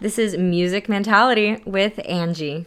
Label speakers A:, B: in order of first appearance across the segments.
A: This is Music Mentality with Angie.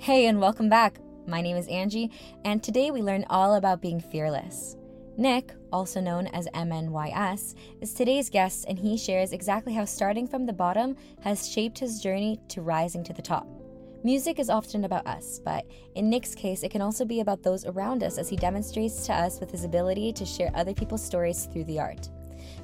A: Hey, and welcome back. My name is Angie, and today we learn all about being fearless. Nick, also known as MNYS, is today's guest, and he shares exactly how starting from the bottom has shaped his journey to rising to the top. Music is often about us, but in Nick's case, it can also be about those around us as he demonstrates to us with his ability to share other people's stories through the art.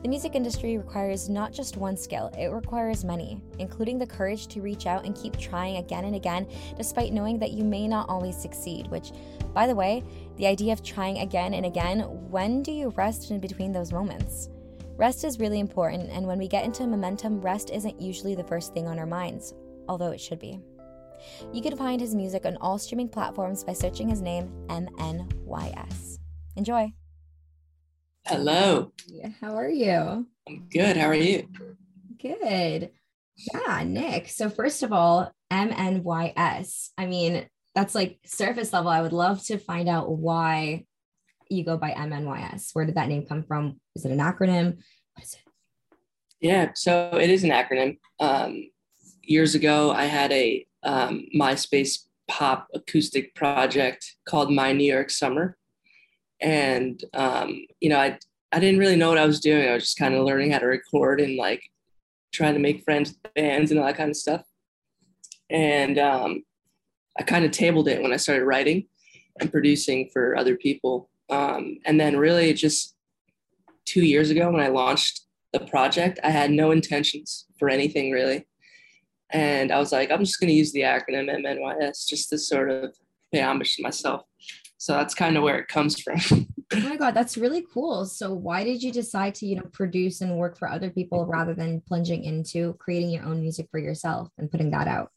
A: The music industry requires not just one skill, it requires many, including the courage to reach out and keep trying again and again, despite knowing that you may not always succeed. Which, by the way, the idea of trying again and again, when do you rest in between those moments? Rest is really important, and when we get into momentum, rest isn't usually the first thing on our minds, although it should be. You can find his music on all streaming platforms by searching his name, MNYS. Enjoy!
B: Hello.
A: How are you?
B: I'm good. How are you?
A: Good. Yeah, Nick. So, first of all, MNYS. I mean, that's like surface level. I would love to find out why you go by MNYS. Where did that name come from? Is it an acronym? What is it?
B: Yeah, so it is an acronym. Um, years ago, I had a um, MySpace pop acoustic project called My New York Summer and um, you know i i didn't really know what i was doing. I was just kind of learning how to record and like trying to make friends with bands and all that kind of stuff. And um, i kind of tabled it when i started writing and producing for other people. Um, and then really just two years ago when i launched the project i had no intentions for anything really. And i was like i'm just going to use the acronym mnys just to sort of pay homage to myself so that's kind of where it comes from.
A: oh my God, that's really cool. So why did you decide to, you know, produce and work for other people rather than plunging into creating your own music for yourself and putting that out?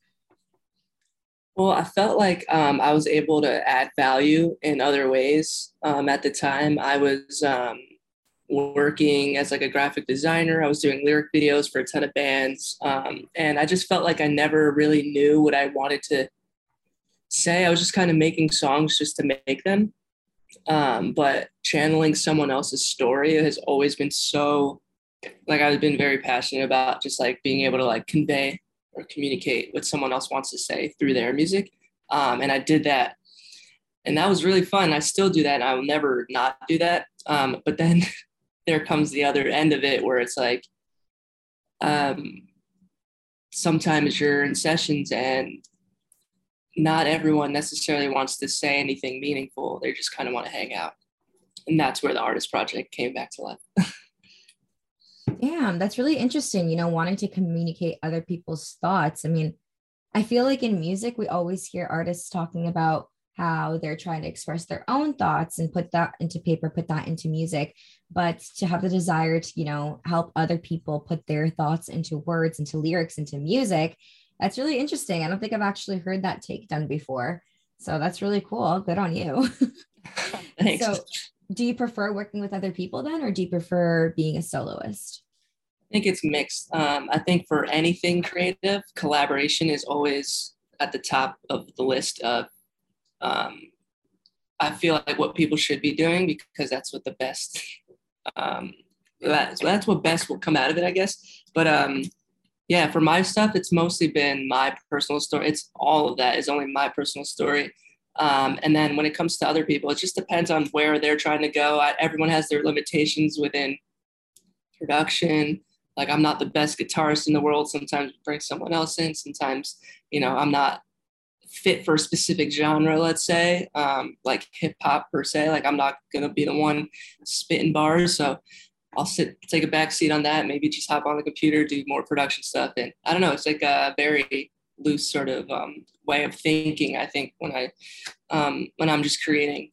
B: Well, I felt like um, I was able to add value in other ways. Um, at the time, I was um, working as like a graphic designer. I was doing lyric videos for a ton of bands, um, and I just felt like I never really knew what I wanted to say. I was just kind of making songs just to make them. Um, but channeling someone else's story has always been so like I've been very passionate about just like being able to like convey or communicate what someone else wants to say through their music. Um, and I did that. And that was really fun. I still do that and I will never not do that. Um, but then there comes the other end of it where it's like um, sometimes you're in sessions and not everyone necessarily wants to say anything meaningful. They just kind of want to hang out. And that's where the artist project came back to life.
A: Damn, that's really interesting. You know, wanting to communicate other people's thoughts. I mean, I feel like in music, we always hear artists talking about how they're trying to express their own thoughts and put that into paper, put that into music. But to have the desire to, you know, help other people put their thoughts into words, into lyrics, into music, that's really interesting. I don't think I've actually heard that take done before. So that's really cool. Good on you.
B: Thanks.
A: So, do you prefer working with other people then, or do you prefer being a soloist?
B: I think it's mixed. Um, I think for anything creative, collaboration is always at the top of the list of. Um, I feel like what people should be doing because that's what the best. Um, that's, that's what best will come out of it, I guess. But um, yeah, for my stuff, it's mostly been my personal story. It's all of that is only my personal story. Um, and then when it comes to other people, it just depends on where they're trying to go. I, everyone has their limitations within production. Like I'm not the best guitarist in the world. Sometimes bring someone else in. Sometimes, you know, I'm not fit for a specific genre, let's say, um, like hip hop per se. Like I'm not gonna be the one spitting bars. So I'll sit, take a back seat on that. Maybe just hop on the computer, do more production stuff. And I don't know, it's like a very loose sort of um, way of thinking. I think when I um, when I'm just creating.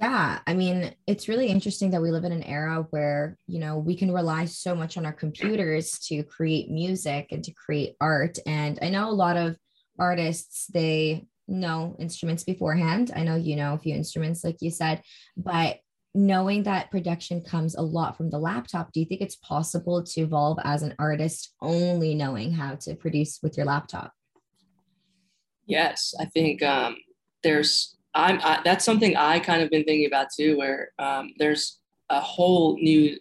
A: Yeah, I mean, it's really interesting that we live in an era where, you know, we can rely so much on our computers to create music and to create art. And I know a lot of artists, they know instruments beforehand. I know you know a few instruments, like you said, but knowing that production comes a lot from the laptop, do you think it's possible to evolve as an artist only knowing how to produce with your laptop?
B: Yes, I think um, there's. I'm. I, that's something I kind of been thinking about too. Where um, there's a whole new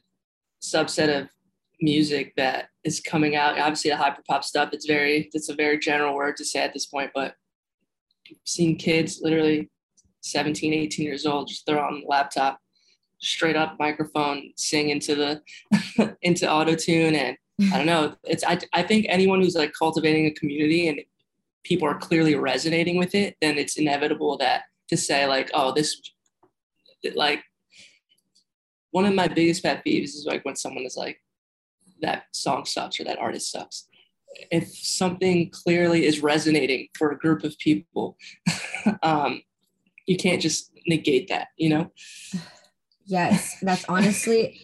B: subset of music that is coming out. Obviously, the hyper pop stuff. It's very. It's a very general word to say at this point, but seen kids literally 17, 18 years old just throw on the laptop straight up microphone sing into the into auto tune and I don't know. It's I, I think anyone who's like cultivating a community and people are clearly resonating with it then it's inevitable that to say like oh this like one of my biggest pet peeves is like when someone is like that song sucks or that artist sucks. If something clearly is resonating for a group of people um, you can't just negate that you know
A: Yes, that's honestly,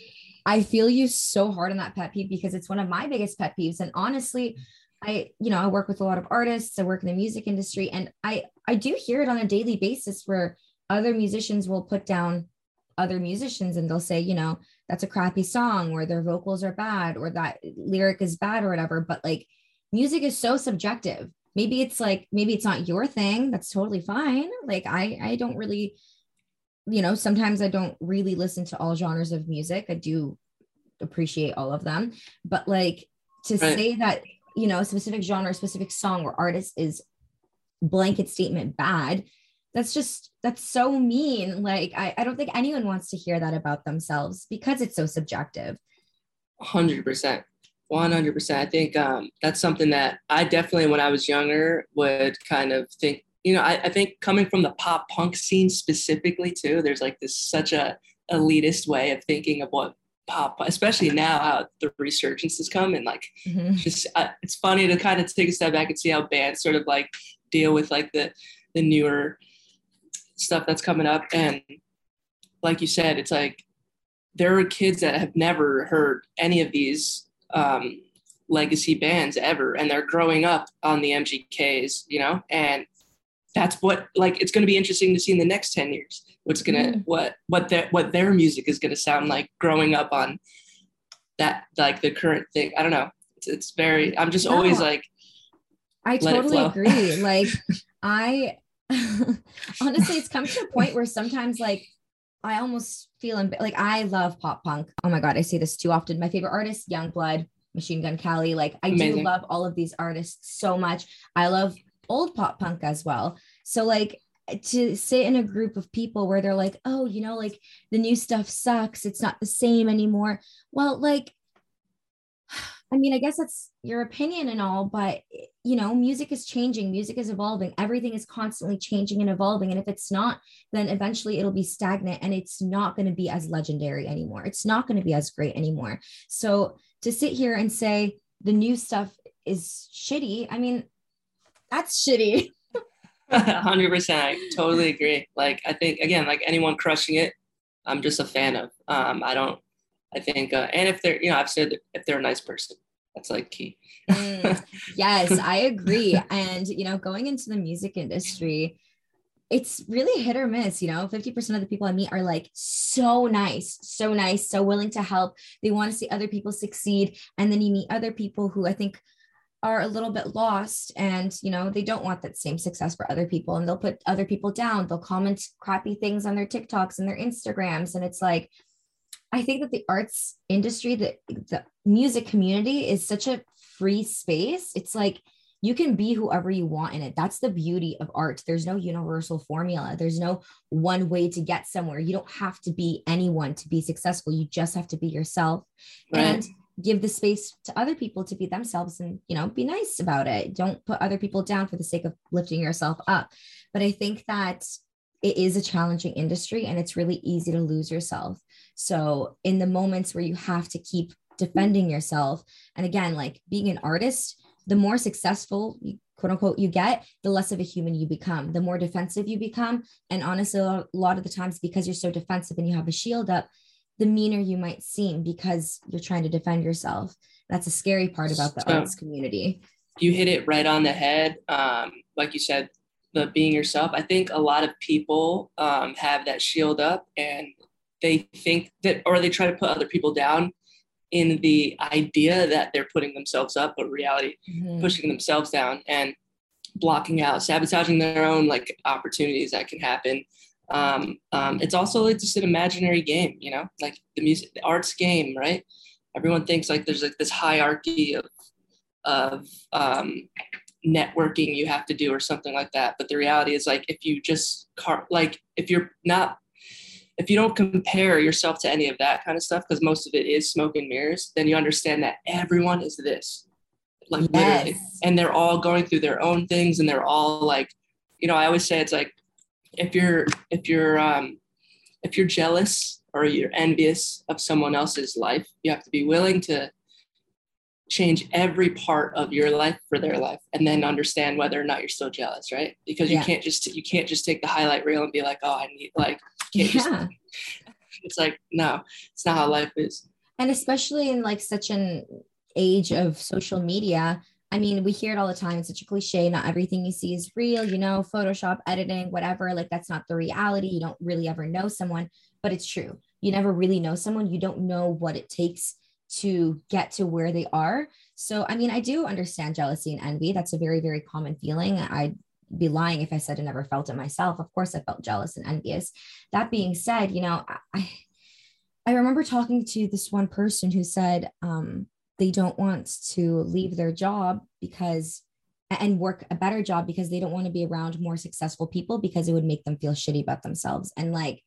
A: I feel you so hard on that pet peeve because it's one of my biggest pet peeves. And honestly, I, you know, I work with a lot of artists, I work in the music industry, and I I do hear it on a daily basis where other musicians will put down other musicians and they'll say, you know, that's a crappy song or their vocals are bad or that lyric is bad or whatever. But like music is so subjective. Maybe it's like, maybe it's not your thing. That's totally fine. Like I I don't really you know, sometimes I don't really listen to all genres of music. I do appreciate all of them, but like to right. say that, you know, a specific genre, a specific song or artist is blanket statement bad, that's just that's so mean. Like I, I don't think anyone wants to hear that about themselves because it's so subjective.
B: 100%. 100%. I think um, that's something that I definitely, when I was younger, would kind of think you know, I, I think coming from the pop punk scene specifically too, there's like this such a elitist way of thinking of what pop, especially now how the resurgence has come and like mm-hmm. just uh, it's funny to kind of take a step back and see how bands sort of like deal with like the the newer stuff that's coming up and like you said it's like there are kids that have never heard any of these um, legacy bands ever and they're growing up on the mgks you know and that's what like it's going to be interesting to see in the next 10 years what's going to mm. what what their what their music is going to sound like growing up on that like the current thing. I don't know. It's, it's very i'm just no, always like
A: i totally agree. Like i honestly it's come to a point where sometimes like i almost feel like i love pop punk. Oh my god i say this too often. My favorite artist Yungblud machine gun kelly. Like i Amazing. do love all of these artists so much. I love old pop punk as well. So like to sit in a group of people where they're like, oh, you know, like the new stuff sucks. It's not the same anymore. Well, like, I mean, I guess that's your opinion and all, but you know, music is changing, music is evolving, everything is constantly changing and evolving. And if it's not, then eventually it'll be stagnant and it's not going to be as legendary anymore. It's not going to be as great anymore. So to sit here and say the new stuff is shitty, I mean, that's shitty.
B: 100% I totally agree. Like, I think, again, like anyone crushing it, I'm just a fan of. Um, I don't, I think, uh, and if they're, you know, I've said if they're a nice person, that's like key.
A: mm, yes, I agree. And, you know, going into the music industry, it's really hit or miss. You know, 50% of the people I meet are like so nice, so nice, so willing to help. They want to see other people succeed. And then you meet other people who I think are a little bit lost and you know they don't want that same success for other people and they'll put other people down they'll comment crappy things on their tiktoks and their instagrams and it's like i think that the arts industry the, the music community is such a free space it's like you can be whoever you want in it. That's the beauty of art. There's no universal formula. There's no one way to get somewhere. You don't have to be anyone to be successful. You just have to be yourself. Right. And give the space to other people to be themselves and you know be nice about it. Don't put other people down for the sake of lifting yourself up. But i think that it is a challenging industry and it's really easy to lose yourself. So in the moments where you have to keep defending yourself and again like being an artist the more successful quote unquote you get the less of a human you become. The more defensive you become. And honestly a lot of the times because you're so defensive and you have a shield up the meaner you might seem because you're trying to defend yourself that's a scary part about the so, arts community
B: you hit it right on the head um, like you said the being yourself i think a lot of people um, have that shield up and they think that or they try to put other people down in the idea that they're putting themselves up, but reality mm-hmm. pushing themselves down and blocking out, sabotaging their own like opportunities that can happen. Um, um, it's also like just an imaginary game, you know, like the music, the arts game, right? Everyone thinks like there's like this hierarchy of of um, networking you have to do or something like that. But the reality is like if you just car- like if you're not if you don't compare yourself to any of that kind of stuff, because most of it is smoke and mirrors, then you understand that everyone is this. Like yes. literally. And they're all going through their own things and they're all like, you know, I always say it's like if you're if you're um if you're jealous or you're envious of someone else's life, you have to be willing to change every part of your life for their life and then understand whether or not you're still jealous right because you yeah. can't just you can't just take the highlight reel and be like oh i need like yeah. Just, it's like no it's not how life is
A: and especially in like such an age of social media i mean we hear it all the time it's such a cliche not everything you see is real you know photoshop editing whatever like that's not the reality you don't really ever know someone but it's true you never really know someone you don't know what it takes to get to where they are. So, I mean, I do understand jealousy and envy. That's a very, very common feeling. I'd be lying if I said I never felt it myself. Of course, I felt jealous and envious. That being said, you know, I, I remember talking to this one person who said um, they don't want to leave their job because and work a better job because they don't want to be around more successful people because it would make them feel shitty about themselves. And like,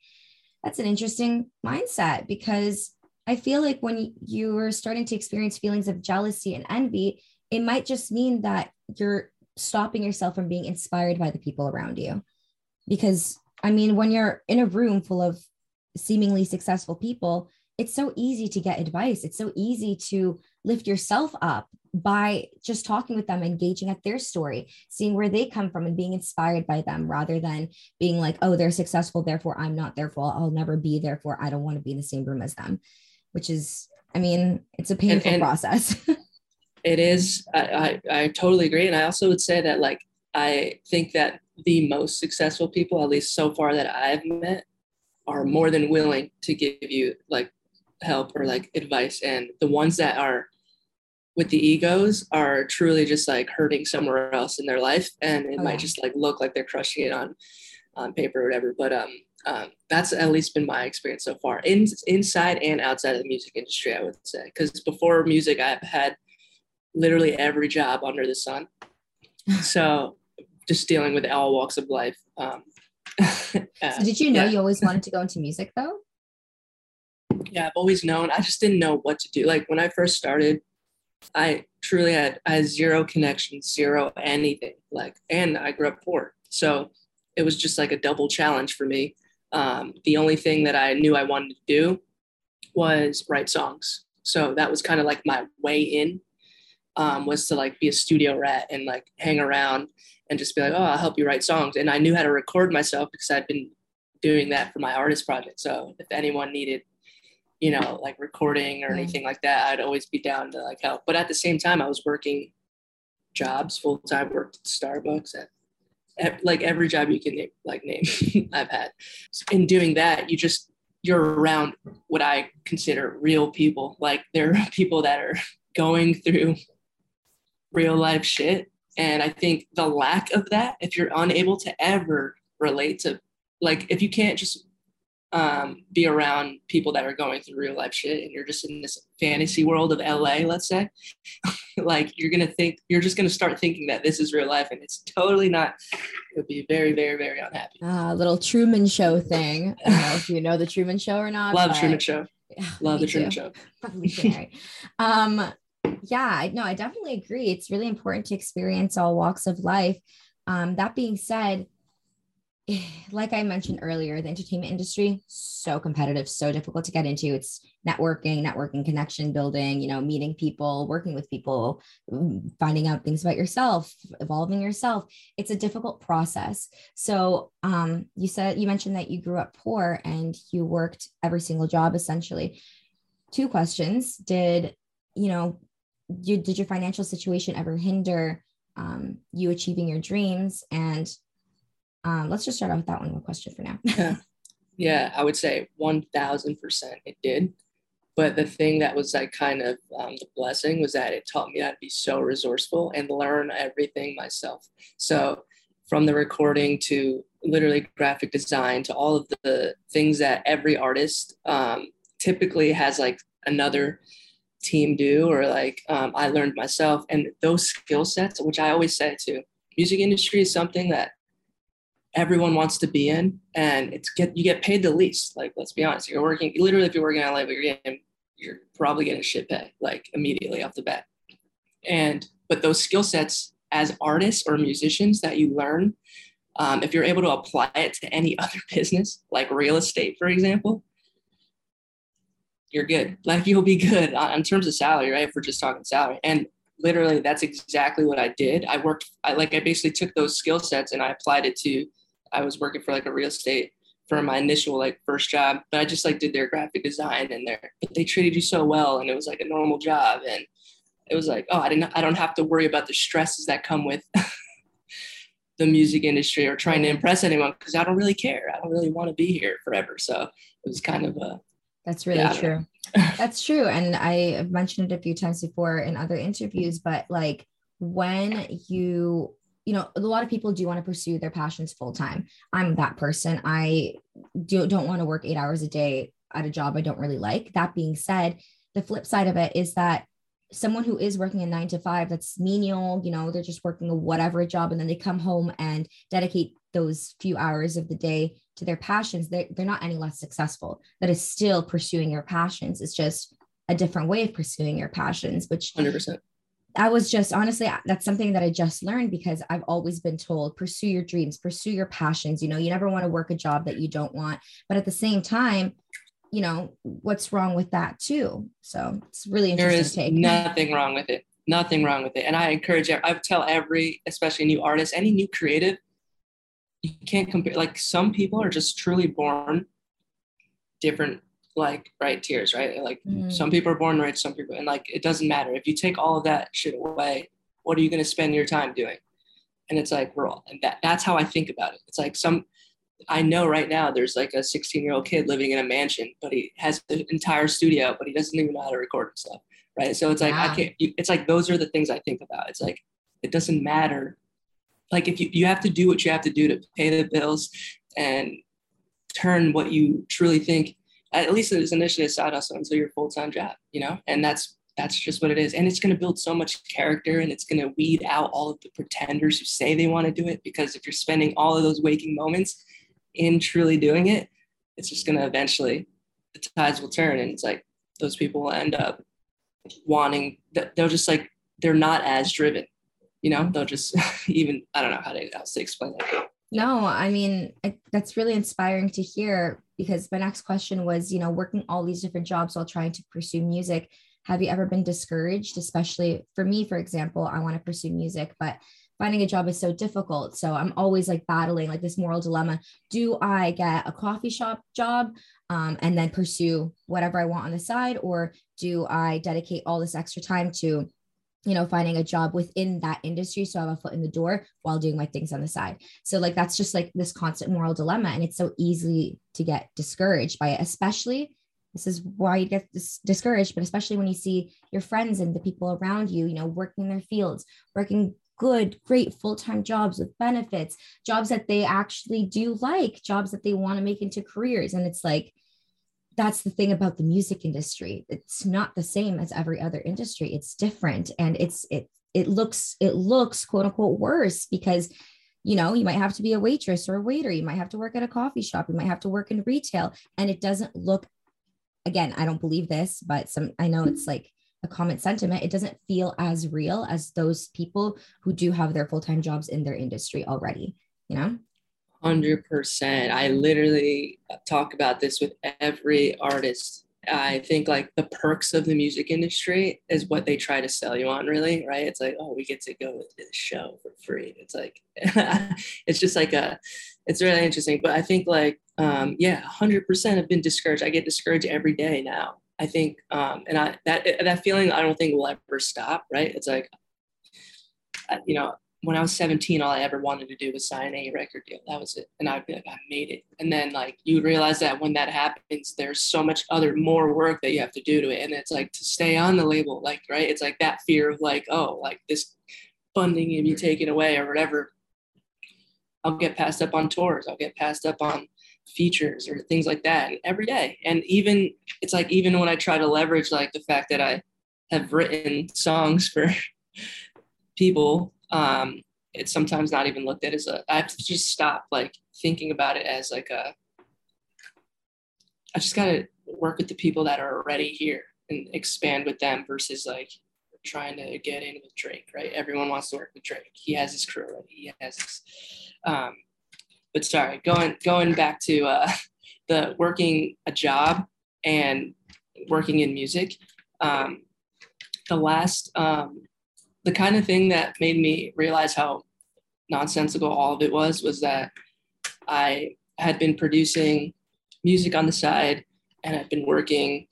A: that's an interesting mindset because I feel like when you are starting to experience feelings of jealousy and envy, it might just mean that you're stopping yourself from being inspired by the people around you. Because, I mean, when you're in a room full of seemingly successful people, it's so easy to get advice. It's so easy to lift yourself up by just talking with them, engaging at their story, seeing where they come from and being inspired by them rather than being like, oh, they're successful, therefore I'm not, therefore I'll never be, therefore I don't want to be in the same room as them which is, I mean, it's a painful and, and process.
B: it is. I, I, I totally agree. And I also would say that, like, I think that the most successful people, at least so far that I've met, are more than willing to give you like help or like advice. And the ones that are with the egos are truly just like hurting somewhere else in their life. And it oh, might just like look like they're crushing it on on paper or whatever. But um um, that's at least been my experience so far in, inside and outside of the music industry i would say because before music i've had literally every job under the sun so just dealing with all walks of life um,
A: uh, so did you know yeah. you always wanted to go into music though
B: yeah i've always known i just didn't know what to do like when i first started i truly had i had zero connections zero anything like and i grew up poor so it was just like a double challenge for me um, the only thing that I knew I wanted to do was write songs. So that was kind of like my way in um, was to like be a studio rat and like hang around and just be like, oh, I'll help you write songs. And I knew how to record myself because I'd been doing that for my artist project. So if anyone needed, you know, like recording or anything like that, I'd always be down to like help. But at the same time, I was working jobs full time, worked at Starbucks at like every job you can name, like name I've had. In doing that, you just you're around what I consider real people. Like there are people that are going through real life shit. And I think the lack of that, if you're unable to ever relate to, like, if you can't just um, be around people that are going through real life shit and you're just in this fantasy world of LA, let's say, like you're gonna think you're just gonna start thinking that this is real life and it's totally not. You'll be very, very, very unhappy.
A: A uh, little Truman Show thing. I don't know if you know the Truman Show or not.
B: Love but... Truman Show. Love the Truman Show.
A: um, yeah, no, I definitely agree. It's really important to experience all walks of life. Um, that being said, like I mentioned earlier, the entertainment industry so competitive, so difficult to get into. It's networking, networking, connection building, you know, meeting people, working with people, mm, finding out things about yourself, evolving yourself. It's a difficult process. So, um, you said you mentioned that you grew up poor and you worked every single job essentially. Two questions: Did you know? You, did your financial situation ever hinder um, you achieving your dreams and um, let's just start off with that one question for now.
B: yeah. yeah, I would say 1000% it did. But the thing that was like kind of um, the blessing was that it taught me how to be so resourceful and learn everything myself. So from the recording to literally graphic design to all of the things that every artist um, typically has like another team do or like um, I learned myself. And those skill sets, which I always say to music industry is something that everyone wants to be in and it's get you get paid the least like let's be honest. You're working literally if you're working on a label you're getting you're probably getting shit pay like immediately off the bat. And but those skill sets as artists or musicians that you learn um, if you're able to apply it to any other business like real estate for example you're good. Like you'll be good in terms of salary right if we're just talking salary. And literally that's exactly what i did. I worked i like i basically took those skill sets and i applied it to I was working for like a real estate for my initial like first job, but I just like did their graphic design and their but they treated you so well and it was like a normal job and it was like, oh, I didn't I don't have to worry about the stresses that come with the music industry or trying to impress anyone because I don't really care. I don't really want to be here forever. So it was kind of a
A: that's really yeah, true. That's true. And I have mentioned it a few times before in other interviews, but like when you you know a lot of people do want to pursue their passions full time i'm that person. I do, don't want to work eight hours a day at a job i don't really like. That being said the flip side of it is that someone who is working a nine to five that's menial you know they're just working a whatever job and then they come home and dedicate those few hours of the day to their passions they're, they're not any less successful. That is still pursuing your passions. It's just a different way of pursuing your passions which
B: 100%
A: that was just honestly that's something that i just learned because i've always been told pursue your dreams pursue your passions. You know you never want to work a job that you don't want but at the same time you know what's wrong with that too? So it's really interesting
B: there is take. nothing wrong with it nothing wrong with it. And i encourage i tell every especially new artist any new creative you can't compare like some people are just truly born different like right tiers, right? Like mm. some people are born rich, some people, and like it doesn't matter. If you take all of that shit away, what are you going to spend your time doing? And it's like we're all, and that that's how I think about it. It's like some, I know right now there's like a 16 year old kid living in a mansion, but he has the entire studio, but he doesn't even know how to record stuff, right? So it's like I can't. It's like those are the things I think about. It's like it doesn't matter. Like if you you have to do what you have to do to pay the bills and turn what you truly think at least it's initially a side hustle until your full-time job, you know? And that's that's just what it is. And it's going to build so much character and it's going to weed out all of the pretenders who say they want to do it. Because if you're spending all of those waking moments in truly doing it, it's just going to eventually, the tides will turn. And it's like those people will end up wanting, they'll just like, they're not as driven, you know? They'll just even, I don't know how to, how to explain that.
A: No, I mean, I, that's really inspiring to hear because my next question was, you know, working all these different jobs while trying to pursue music. Have you ever been discouraged? Especially for me, for example, I want to pursue music, but finding a job is so difficult. So I'm always like battling like this moral dilemma. Do I get a coffee shop job um, and then pursue whatever I want on the side? Or do I dedicate all this extra time to you know finding a job within that industry so i have a foot in the door while doing my things on the side so like that's just like this constant moral dilemma and it's so easy to get discouraged by it especially this is why you get dis- discouraged but especially when you see your friends and the people around you you know working in their fields working good, great full time jobs with benefits, jobs that they actually do like, jobs that they want to make into careers. And it's like, that's the thing about the music industry. It's not the same as every other industry. It's different. And it's, it, it looks, it looks quote unquote worse because you know, you might have to be a waitress or a waiter. You might have to work at a coffee shop. You might have to work in retail. And it doesn't look, again, I don't believe this, but some, I know it's like a common sentiment, it doesn't feel as real as those people who do have their full time jobs in their industry already, you know?
B: 100%. I literally talk about this with every artist. I think like the perks of the music industry is what they try to sell you on, really, right? It's like, oh, we get to go to the show for free. It's like, it's just like a, it's really interesting. But I think like, um, yeah, 100% have been discouraged. I get discouraged every day now I think, um, and I that that feeling I don't think will ever stop. Right? It's like, you know, when I was 17, all I ever wanted to do was sign a record deal. That was it, and I'd be like, I made it. And then like you realize that when that happens, there's so much other more work that you have to do to it, and it's like to stay on the label, like right? It's like that fear of like, oh, like this funding can be taken away or whatever. I'll get passed up on tours. I'll get passed up on features or things like that every day. And even it's like even when I try to leverage like the fact that I have written songs for people, um, it's sometimes not even looked at as a I have to just stop like thinking about it as like a I just gotta work with the people that are already here and expand with them versus like trying to get in with Drake, right? Everyone wants to work with Drake. He has his crew already. He has his um, but sorry, going going back to uh, the working a job and working in music. Um, the last, um, the kind of thing that made me realize how nonsensical all of it was was that I had been producing music on the side and I've been working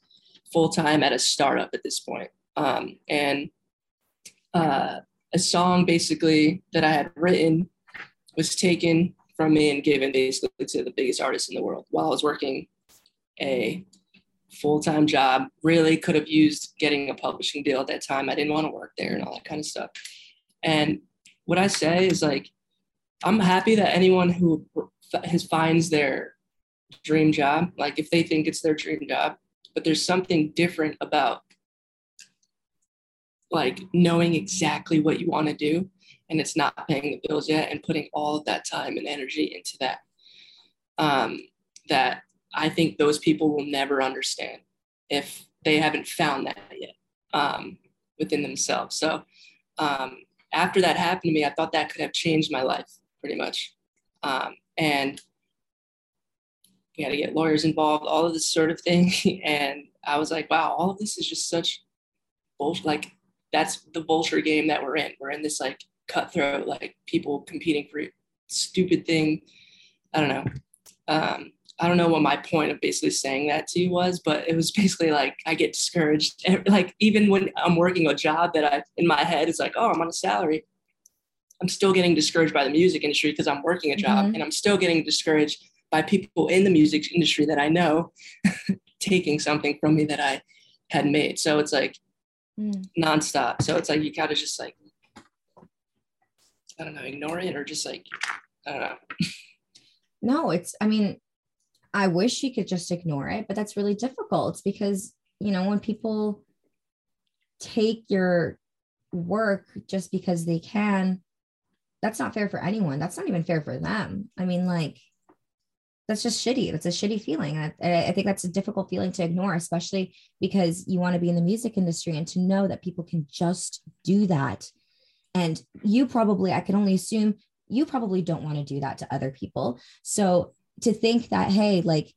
B: full time at a startup at this point. Um, and uh, a song basically that I had written was taken from me and given basically to the biggest artist in the world while I was working a full-time job really could have used getting a publishing deal at that time. I didn't want to work there and all that kind of stuff. And what i say is like i'm happy that anyone who has finds their dream job like if they think it's their dream job but there's something different about like knowing exactly what you want to do and it's not paying the bills yet and putting all of that time and energy into that um, that i think those people will never understand if they haven't found that yet um, within themselves so um, after that happened to me i thought that could have changed my life pretty much um, and we had to get lawyers involved all of this sort of thing and i was like wow all of this is just such bullshit like that's the vulture game that we're in we're in this like cutthroat, like people competing for stupid thing. I don't know. Um, I don't know what my point of basically saying that to you was, but it was basically like I get discouraged. Like even when I'm working a job that I in my head is like, oh, I'm on a salary. I'm still getting discouraged by the music industry because I'm working a job, mm-hmm. and I'm still getting discouraged by people in the music industry that I know taking something from me that I had made. So it's like mm. nonstop. So it's like you gotta just like I don't know, ignore it or just like, I don't know.
A: No, it's, I mean, I wish you could just ignore it, but that's really difficult because, you know, when people take your work just because they can, that's not fair for anyone. That's not even fair for them. I mean, like, that's just shitty. That's a shitty feeling. I, I think that's a difficult feeling to ignore, especially because you want to be in the music industry and to know that people can just do that and you probably, I can only assume you probably don't want to do that to other people. So to think that, hey, like,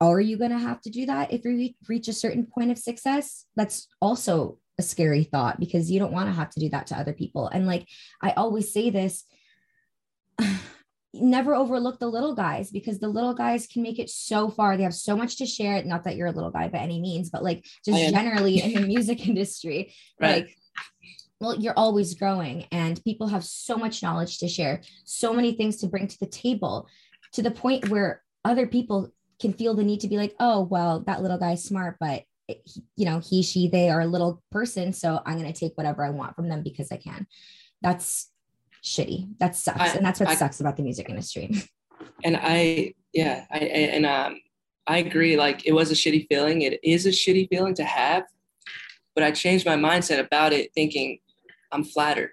A: are you going to have to do that if you reach a certain point of success? That's also a scary thought because you don't want to have to do that to other people. And like, I always say this never overlook the little guys because the little guys can make it so far. They have so much to share. Not that you're a little guy by any means, but like just generally in the music industry, right. like well you're always growing and people have so much knowledge to share so many things to bring to the table to the point where other people can feel the need to be like oh well that little guy's smart but you know he she they are a little person so i'm going to take whatever i want from them because i can that's shitty. That sucks. I, and that's what I, sucks about the music industry.
B: And I, yeah, I, and um, I agree. Like it was a shitty feeling. It is a shitty feeling to have, but I changed my mindset about it, thinking I'm flattered.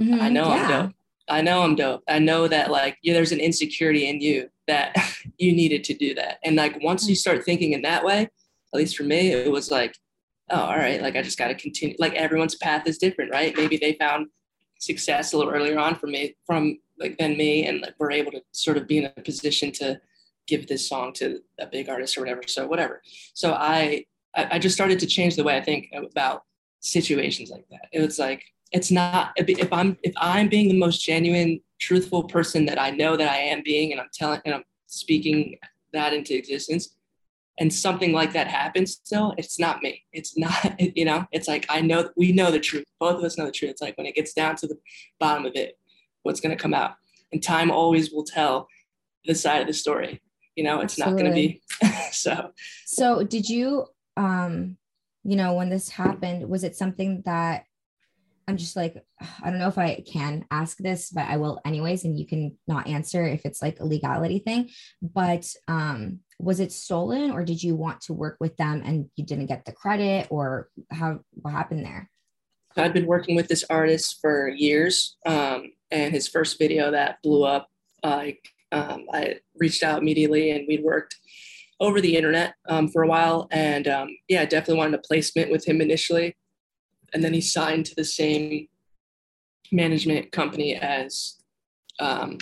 B: Mm-hmm, I know yeah. I'm dope. I know I'm dope. I know that like yeah, there's an insecurity in you that you needed to do that. And like once you mm. start thinking in that way, at least for me, it was like, oh, all right, like I just got to continue. Like everyone's path is different, right? Maybe they found success a little earlier on from me, from like than me, and like we're able to sort of be in a position to give this song to a big artist or whatever. So whatever. So I I just started to change the way I think about situations like that. It was like it's not if I'm if I'm being the most genuine, truthful person that I know that I am being, and I'm telling and I'm speaking that into existence, and something like that happens still, it's not me. It's not, you know, it's like I know we know the truth. Both of us know the truth. It's like when it gets down to the bottom of it, what's gonna come out. And time always will tell the side of the story. You know, it's Absolutely. not gonna be so.
A: So did you um you know when this happened, was it something that I'm just like, I don't know if I can ask this, but I will anyways, and you can not answer if it's like a legality thing. But um, was it stolen or did you want to work with them and you didn't get the credit or how what happened there?
B: I'd been working with this artist for years. Um, and his first video that blew up, like um, I reached out immediately and we'd worked over the internet um, for a while. And um, yeah, I definitely wanted a placement with him initially and then he signed to the same management company as um,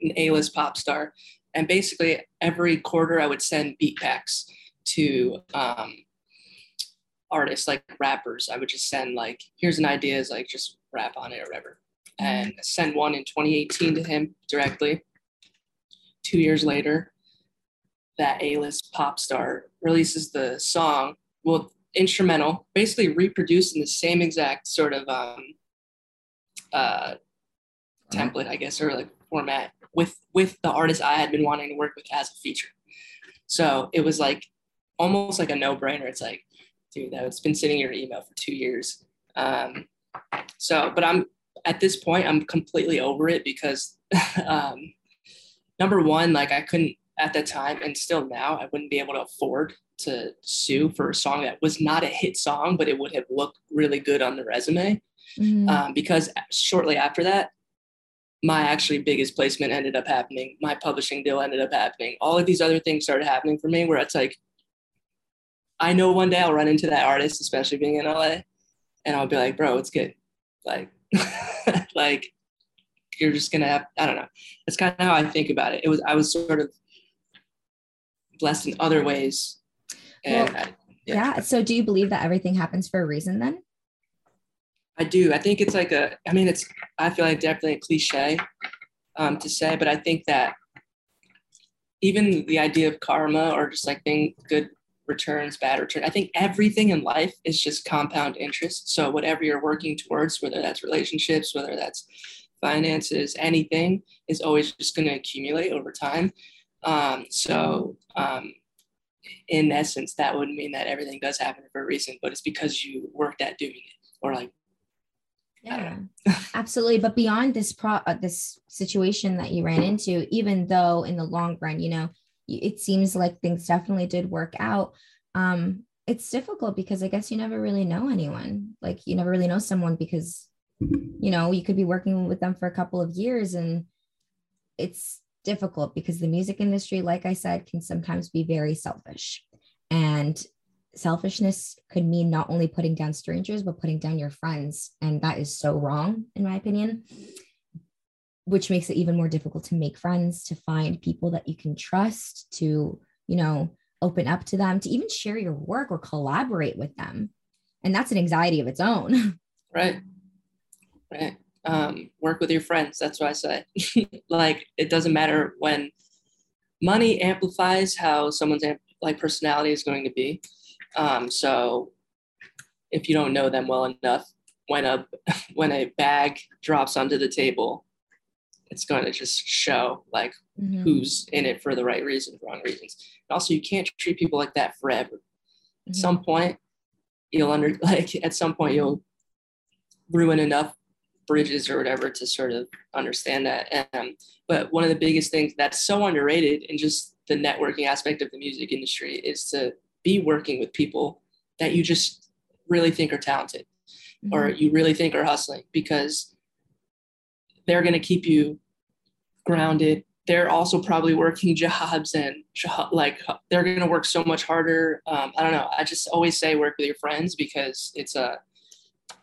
B: an A-list pop star. And basically, every quarter I would send beat packs to um, artists like rappers. I would just send like, here's an idea, is like just rap on it or whatever. And send one in 2018 to him directly. Two years later, that A-list pop star releases the song. Well, instrumental, basically reproduced in the same exact sort of um, uh, template, I guess, or like format with with the artist I had been wanting to work with as a feature. So it was like almost like a no brainer. It's like, dude, that's been sitting in your email for two years. Um, so, but I'm at this point, I'm completely over it because um, number one, like I couldn't at that time and still now, I wouldn't be able to afford to sue for a song that was not a hit song, but it would have looked really good on the resume. Mm-hmm. Um, because shortly after that, my actually biggest placement ended up happening. My publishing deal ended up happening. All of these other things started happening for me where it's like, I know one day I'll run into that artist, especially being in LA, and I'll be like, bro, it's good. Like, like you're just gonna have, I don't know. That's kind of how I think about it. It was, I was sort of blessed in other ways
A: and well, I, yeah. yeah. So do you believe that everything happens for a reason then?
B: I do. I think it's like a, I mean, it's, I feel like definitely a cliche um, to say, but I think that even the idea of karma or just like being good returns, bad return, I think everything in life is just compound interest. So whatever you're working towards, whether that's relationships, whether that's finances, anything is always just going to accumulate over time. Um, so um, in essence, that would mean that everything does happen for a reason, but it's because you worked at doing it or like
A: yeah absolutely. But beyond this pro uh, this situation that you ran into even though in the long run you know it seems like things definitely did work out um it's difficult because i guess you never really know anyone. Like you never really know someone because you know you could be working with them for a couple of years and it's difficult because the music industry, like I said, can sometimes be very selfish. And selfishness could mean not only putting down strangers, but putting down your friends. And that is so wrong, in my opinion, which makes it even more difficult to make friends, to find people that you can trust, to, you know, open up to them, to even share your work or collaborate with them. And that's an anxiety of its own.
B: Right. Right um, work with your friends. That's what I say. like it doesn't matter when money amplifies how someone's amp- like personality is going to be. Um, so if you don't know them well enough, when a when a bag drops onto the table, it's going to just show like mm-hmm. who's in it for the right reasons, wrong reasons. And also, you can't treat people like that forever. Mm-hmm. At some point, you'll under like at some point you'll ruin enough bridges or whatever to sort of understand that. Um, but one of the biggest things that's so underrated in just the networking aspect of the music industry is to be working with people that you just really think are talented mm-hmm. or you really think are hustling because they're going to keep you grounded they're also probably working jobs and like they're going to work so much harder um, i don't know i just always say work with your friends because it's a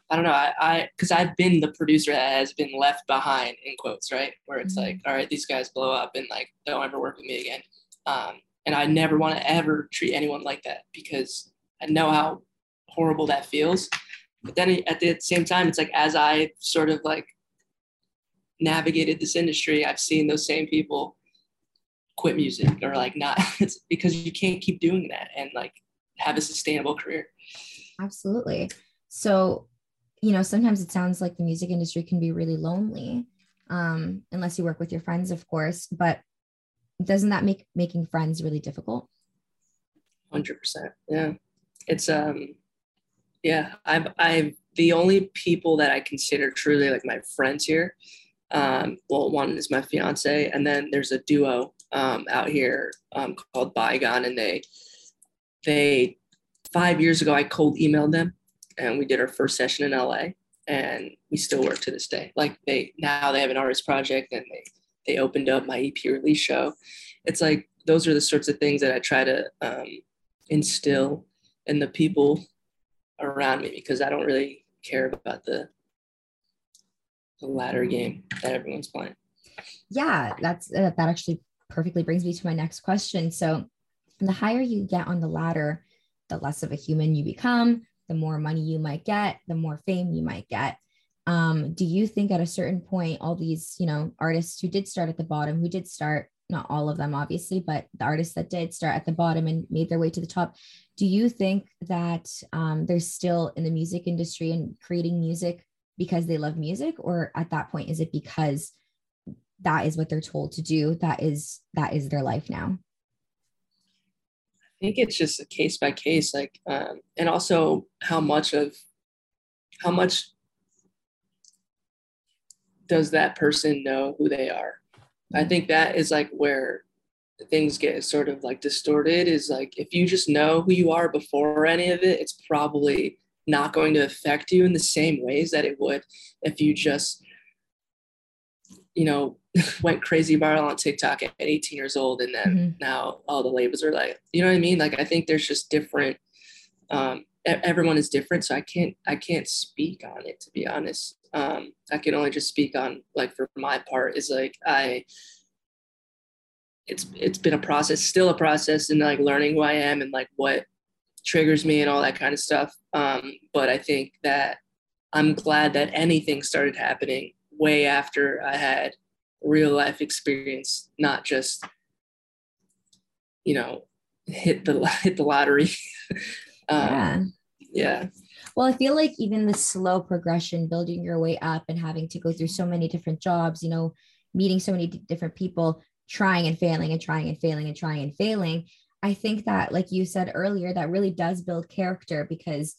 B: I don't know. I because I've been the producer that has been left behind in quotes, right? Where it's mm-hmm. like, all right, these guys blow up and like don't ever work with me again. Um, and I never want to ever treat anyone like that because I know how horrible that feels. But then at the same time, it's like as I sort of like navigated this industry, I've seen those same people quit music or like not. It's because you can't keep doing that and like have a sustainable career.
A: Absolutely. So you know, sometimes it sounds like the music industry can be really lonely, um, unless you work with your friends, of course. But doesn't that make making friends really difficult?
B: Hundred percent. Yeah, it's um, yeah. I've I've the only people that I consider truly like my friends here. Um, well, one is my fiance, and then there's a duo um, out here um, called Bygone, and they they five years ago I cold emailed them and we did our first session in LA and we still work to this day. Like they now they have an artist project and they they opened up my EP release show. It's like those are the sorts of things that I try to um, instill in the people around me because I don't really care about the the ladder game that everyone's playing.
A: Yeah, that's uh, that actually perfectly brings me to my next question. So, the higher you get on the ladder, the less of a human you become, the more money you might get, the more fame you might get. Um, do you think at a certain point, all these, you know, artists who did start at the bottom, who did start, not all of them, obviously, but the artists that did start at the bottom and made their way to the top, do you think that um, they're still in the music industry and creating music because they love music? Or at that point, is it because that is what they're told to do? That is, that is their life now?
B: I think it's just a case by case, like, um, and also how much of how much does that person know who they are? I think that is like where things get sort of like distorted. Is like if you just know who you are before any of it, it's probably not going to affect you in the same ways that it would if you just you know, went crazy viral on TikTok at 18 years old. And then mm-hmm. now all the labels are like, you know what I mean? Like, I think there's just different, um, everyone is different. So I can't, I can't speak on it to be honest. Um, I can only just speak on like for my part is like, I, it's, it's been a process, still a process and like learning who I am and like what triggers me and all that kind of stuff. Um, but I think that I'm glad that anything started happening way after I had real life experience, not just, you know, hit the hit the lottery. um, yeah. Yeah.
A: Well, I feel like even the slow progression, building your way up and having to go through so many different jobs, you know, meeting so many d- different people, trying and failing and trying and failing and trying and failing. I think that, like you said earlier, that really does build character because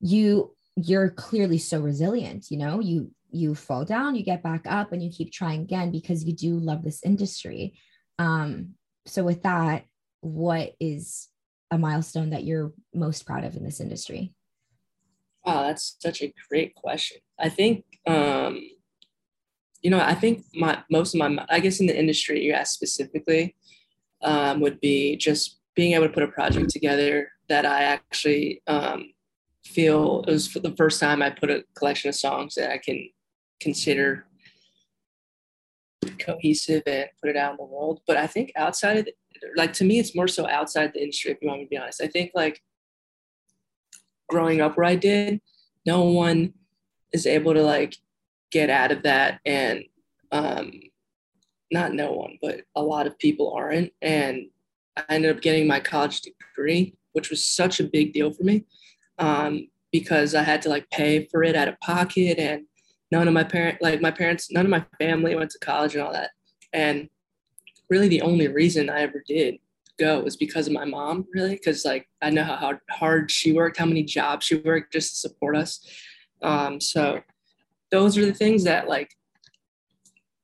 A: you you're clearly so resilient you know you you fall down you get back up and you keep trying again because you do love this industry. Um so with that what is a milestone that you're most proud of in this industry?
B: Wow that's such a great question. I think um you know i think my most of my i guess in the industry you asked specifically um, would be just being able to put a project together that i actually um, feel it was for the first time I put a collection of songs that I can consider cohesive and put it out in the world. But I think outside of the, like to me, it's more so outside the industry. If you want me to be honest, I think like growing up where I did, no one is able to like get out of that and um not no one but a lot of people aren't and i ended up getting my college degree which was such a big deal for me um, because I had to like pay for it out of pocket and none of my parents, like my parents, none of my family went to college and all that. And really the only reason I ever did go was because of my mom, really, because like I know how hard, hard she worked, how many jobs she worked just to support us. Um, so those are the things that like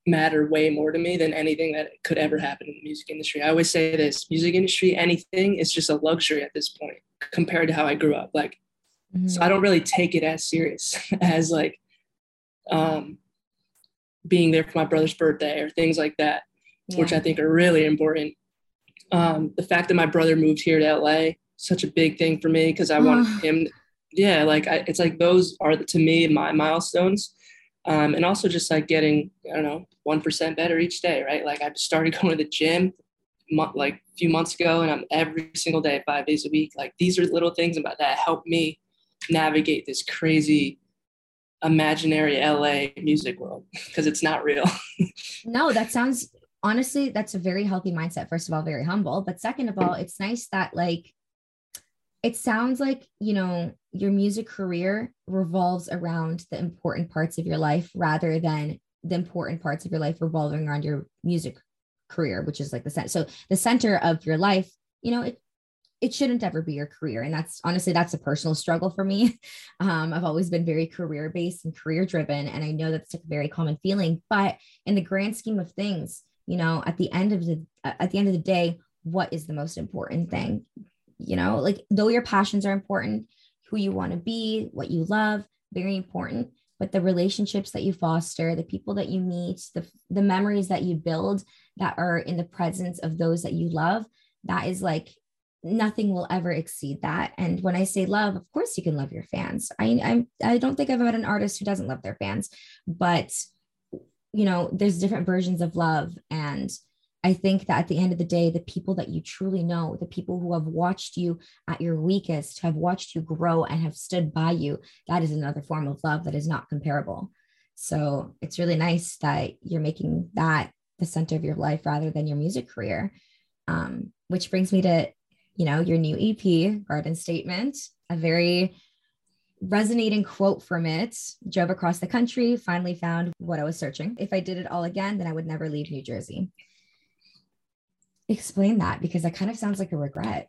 B: matter way more to me than anything that could ever happen in the music industry. I always say this music industry, anything is just a luxury at this point compared to how I grew up. Like, mm-hmm. so I don't really take it as serious as like um, being there for my brother's birthday or things like that, yeah. which I think are really important. Um, the fact that my brother moved here to LA, such a big thing for me because I want him. Yeah, like I, it's like those are the, to me my milestones um, and also just like getting i don't know 1% better each day right like i started going to the gym like a few months ago and i'm every single day five days a week like these are little things about that help me navigate this crazy imaginary la music world because it's not real.
A: No that sounds honestly that's a very healthy mindset first of all very humble but second of all it's nice that like it sounds like you know your music career revolves around the important parts of your life rather than the important parts of your life revolving around your music career which is like the center so the center of your life you know it it shouldn't ever be your career. And that's honestly that's a personal struggle for me. Um, i've always been very career based and career driven and i know that's a very common feeling. But in the grand scheme of things you know at the end of the at the end of the day what is the most important thing? You know like though your passions are important who you want to be what you love very important. But the relationships that you foster the people that you meet the, the memories that you build that are in the presence of those that you love that is like nothing will ever exceed that and when i say love of course you can love your fans i i, I don't think i've met an artist who doesn't love their fans but you know there's different versions of love and I think that at the end of the day, the people that you truly know, the people who have watched you at your weakest, have watched you grow and have stood by you, that is another form of love that is not comparable. So it's really nice that you're making that the center of your life rather than your music career. Um, which brings me to, you know, your new EP, Garden Statement, a very resonating quote from it drove across the country finally found what i was searching if i did it all again then i would never leave new jersey explain that because that kind of sounds like a regret.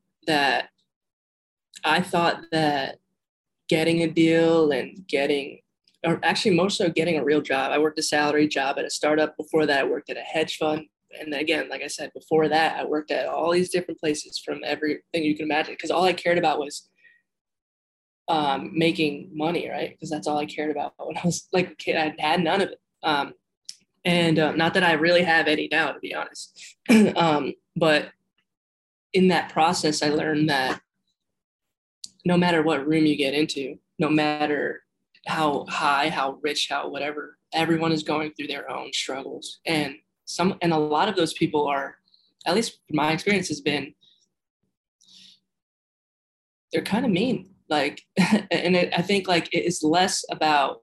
B: that I thought that getting a deal and getting, or actually more so getting a real job. I worked a salary job at a startup. Before that, I worked at a hedge fund. And again, like I said, before that, I worked at all these different places from everything you can imagine. Because all I cared about was um, making money, right? Because that's all I cared about when I was like a kid. I had none of it. Um, and uh, not that I really have any now, to be honest. um, but in that process, I learned that no matter what room you get into, no matter how high, how rich, how whatever, everyone is going through their own struggles. And some and a lot of those people are at least my experience has been they're kind of mean like and it, i think like it's less about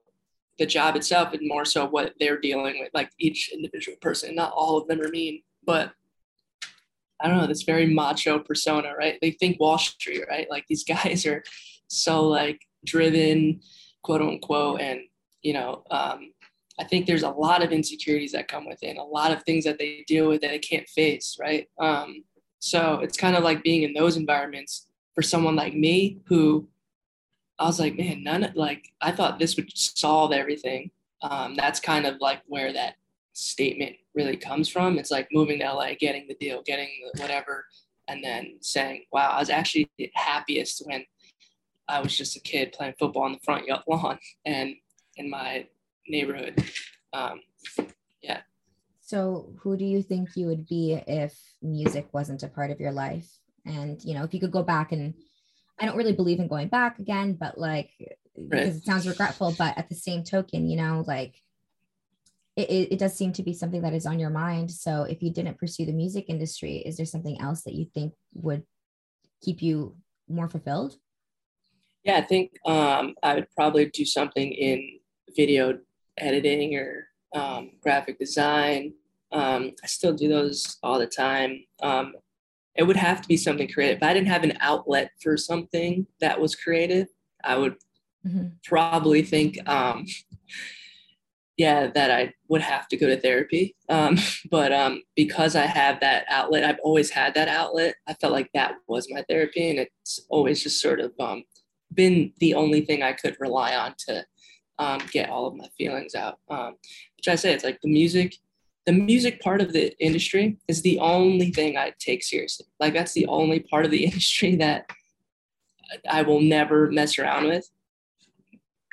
B: the job itself and more so what they're dealing with like each individual person not all of them are mean but i don't know this very macho persona right? They think wall street right? Like these guys are so like driven quote unquote and you know um, i think there's a lot of insecurities that come with it a lot of things that they deal with that they can't face right? Um, so it's kind of like being in those environments for someone like me who I was like, man, none of like I thought this would solve everything. Um, that's kind of like where that statement really comes from. It's like moving to LA, getting the deal, getting the whatever, and then saying, wow, I was actually happiest when I was just a kid playing football on the front yard lawn and in my neighborhood. Um, yeah.
A: So, who do you think you would be if music wasn't a part of your life? And, you know, if you could go back and I don't really believe in going back again, but like, right. because it sounds regretful, but at the same token, you know, like it, it, it does seem to be something that is on your mind. So if you didn't pursue the music industry, is there something else that you think would keep you more fulfilled?
B: Yeah, I think um, I would probably do something in video editing or um, graphic design. Um, I still do those all the time. Um, it would have to be something creative. If I didn't have an outlet for something that was creative, I would mm-hmm. probably think, um, yeah, that I would have to go to therapy. Um, but um, because I have that outlet, I've always had that outlet. I felt like that was my therapy, and it's always just sort of um, been the only thing I could rely on to um, get all of my feelings out. Um, which I say, it's like the music the music part of the industry is the only thing I take seriously. Like that's the only part of the industry that I will never mess around with,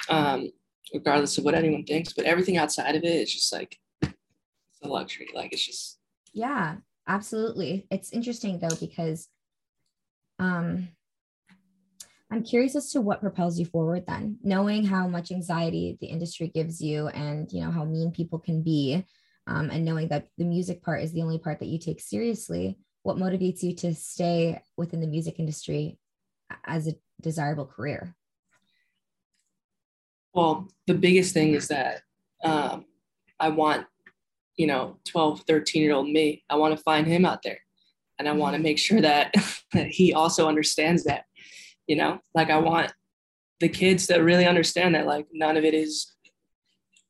B: um, regardless of what anyone thinks. But everything outside of it is just like it's a luxury. Like it's just
A: yeah, absolutely. It's interesting though because um, I'm curious as to what propels you forward then, knowing how much anxiety the industry gives you and you know how mean people can be um, and knowing that the music part is the only part that you take seriously what motivates you to stay within the music industry as a desirable career
B: well the biggest thing is that um, i want you know 12 13 year old me i want to find him out there. And i want to make sure that, that he also understands that you know? Like i want the kids to really understand that like none of it is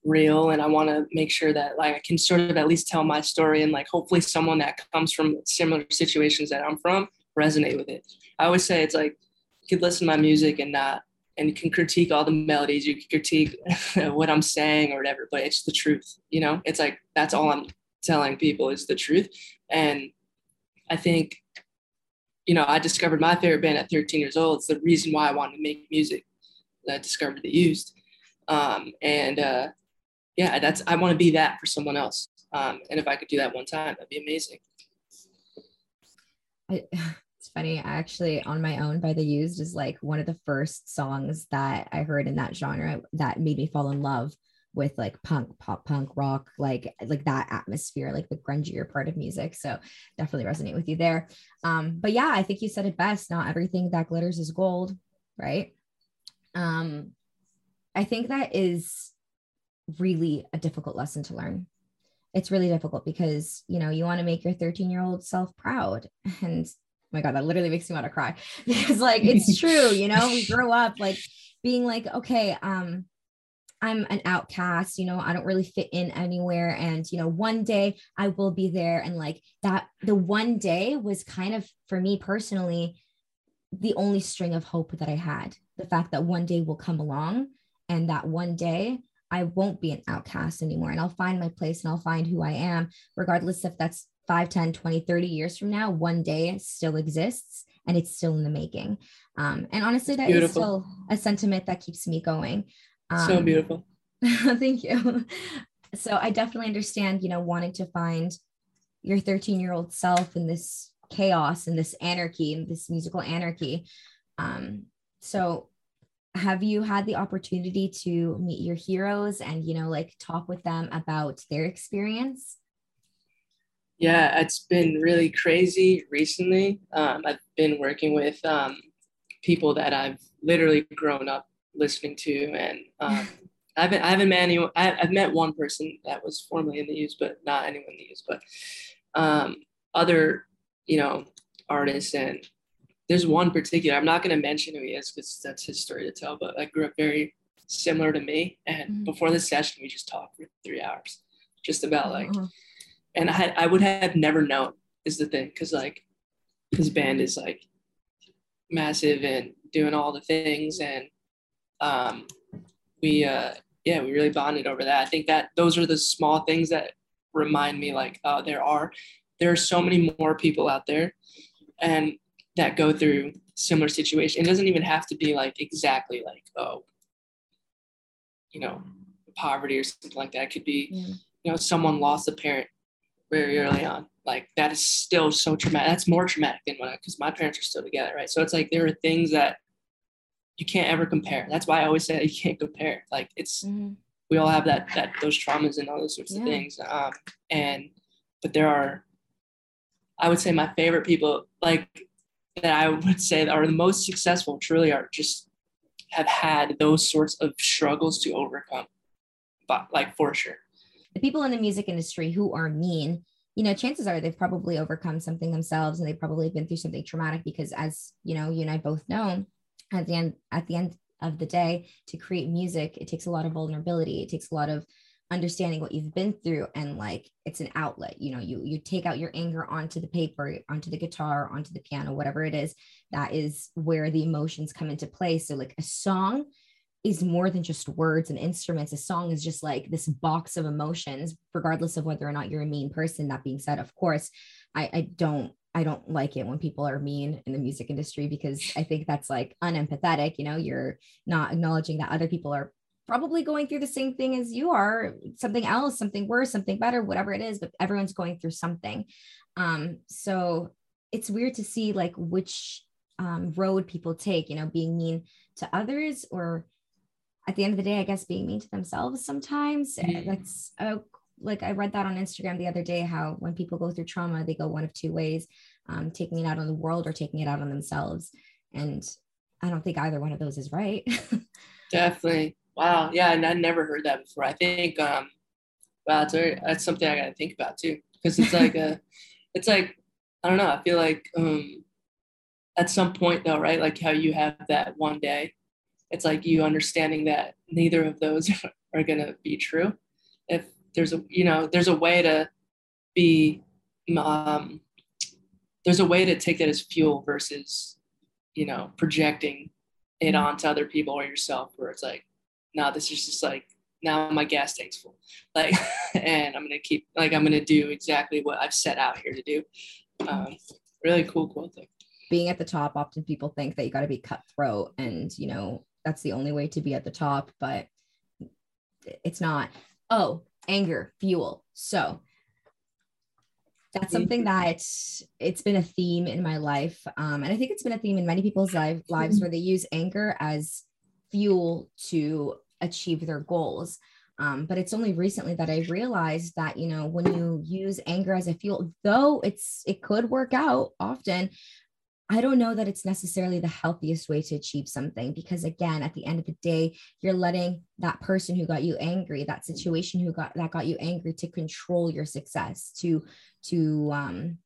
B: real. And i want to make sure that like i can sort of at least tell my story and like hopefully someone that comes from similar situations that i'm from resonate with it. I always say it's like you could listen to my music and not and you can critique all the melodies. You can critique what i'm saying or whatever but it's the truth you know? It's like that's all i'm telling people is the truth. And i think you know i discovered my favorite band at 13 years old. It's the reason why i wanted to make music i discovered the used. Um, and uh, yeah, that's I want to be that for someone else. Um, and if I could do that one time, that'd be amazing.
A: I, funny, actually, on my own by the used is like one of the first songs that I heard in that genre that made me fall in love with like punk, pop punk, rock, like like that atmosphere, like the grungier part of music. So definitely resonate with you there. Um, but yeah, I think you said it best. Not everything that glitters is gold, right? Um, I think that is really a difficult lesson to learn. It's really difficult because, you know, you want to make your 13 year old self proud. And my God, that literally makes me want to cry because, like, it's true, you know, we grow up like being like, okay, um, I'm an outcast, you know, I don't really fit in anywhere. And, you know, one day I will be there. And like that, the one day was kind of for me personally, the only string of hope that I had. The fact that one day will come along and that one day I won't be an outcast anymore and I'll find my place and I'll find who I am, regardless if that's 5, 10, 20, 30 years from now, one day still exists and it's still in the making. Um, and honestly, that beautiful. is still a sentiment that keeps me going.
B: Um, so beautiful.
A: thank you. So I definitely understand, you know, wanting to find your 13 year old self in this chaos and this anarchy and this musical anarchy. Um, so have you had the opportunity to meet your heroes and you know like talk with them about their experience
B: Yeah, it's been really crazy recently. Um, I've been working with um, people that I've literally grown up listening to, and um, I haven't I haven't met anyone. I, have met one person that was formerly in the Used, but not anyone in the Used. But um, other, you know, artists, and there's one particular. I'm not going to mention who he is because that's his story to tell. But I grew up very similar to me, and mm-hmm. before the session, we just talked for three hours, just about like. Mm-hmm and I had, I would have never known is the thing because like his band is like massive and doing all the things. And um we uh yeah we really bonded over that. I think that those are the small things that remind me like uh, there are there are so many more people out there and that go through similar situation. It doesn't even have to be like exactly like oh you know poverty or something like that. It could be yeah. you know someone lost a parent very early on. Like that is still so traumatic. That's more traumatic than when because my parents are still together, right? So it's like there are things that you can't ever compare. That's why I always say you can't compare. Like it's mm-hmm. we all have that that those traumas and all those sorts yeah. of things. Um, and but there are, I would say my favorite people like that I would say that are the most successful truly are just have had those sorts of struggles to overcome, but like for sure
A: the people in the music industry who are mean you know chances are they've probably overcome something themselves and they've probably been through something traumatic because as you know you and i both know at the end at the end of the day to create music it takes a lot of vulnerability. It takes a lot of understanding what you've been through and like it's an outlet. You know you you take out your anger onto the paper onto the guitar onto the piano whatever it is that is where the emotions come into play. So like a song is more than just words and instruments. A song is just like this box of emotions, regardless of whether or not you're a mean person. That being said, of course, I, I don't I don't like it when people are mean in the music industry because I think that's like unempathetic. You know, you're not acknowledging that other people are probably going through the same thing as you are, something else, something worse, something better, whatever it is, but everyone's going through something. Um, so it's weird to see like which um, road people take, you know, being mean to others or at the end of the day, I guess being mean to themselves sometimes. Eh, mm-hmm. That's uh, like I read that on Instagram the other day how when people go through trauma, they go one of two ways um, taking it out on the world or taking it out on themselves. And I don't think either one of those is right.
B: Definitely. Wow. Yeah. And I never heard that before. I think, um, wow, that's, very, that's something I got to think about too. Cause it's like a, it's like, I don't know. I feel like, um, at some point though, right? Like how you have that one day it's like you understanding that neither of those are going to be true. If there's a you know there's a way to be um, there's a way to take that as fuel versus you know projecting it mm-hmm. onto other people or yourself where it's like no this is just like now my gas tank's full. Like and i'm gonna keep like i'm gonna do exactly what i've set out here to do. Um, really cool cool thing
A: being at the top often people think that you got to be cutthroat and you know that's the only way to be at the top, but it's not. Oh, anger, fuel. So that's something that it's been a theme in my life. Um, and I think it's been a theme in many people's life, lives where they use anger as fuel to achieve their goals. Um, but it's only recently that I realized that, you know, when you use anger as a fuel, though it's, it could work out often, I don't know that it's necessarily the healthiest way to achieve something because again at the end of the day you're letting that person who got you angry that situation who got that got you angry to control your success to to um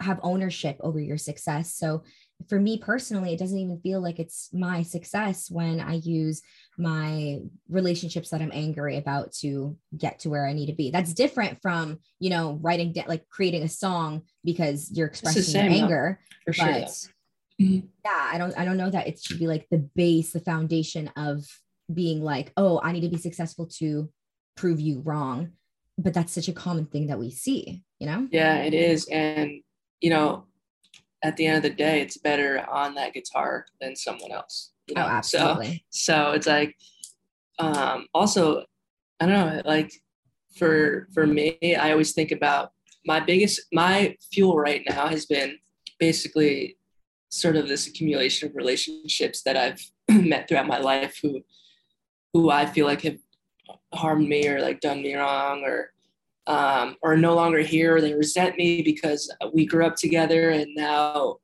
A: have ownership over your success. So for me personally, it doesn't even feel like it's my success when I use my relationships that I'm angry about to get to where I need to be. That's different from, you know, writing down, like creating a song because you're expressing your anger. For sure. But mm-hmm. yeah, I don't, I don't know that it should be like the base, the foundation of being like, oh, I need to be successful to prove you wrong. But that's such a common thing that we see, you know?
B: Yeah, it is. And, you know, at the end of the day, it's better on that guitar than someone else.
A: You oh, know? Oh, absolutely.
B: So, so it's like, um, also, I don't know, like for for me, I always think about my biggest my fuel right now has been basically sort of this accumulation of relationships that I've met throughout my life who who I feel like have harmed me or like done me wrong or um, are no longer here they resent me because we grew up together and now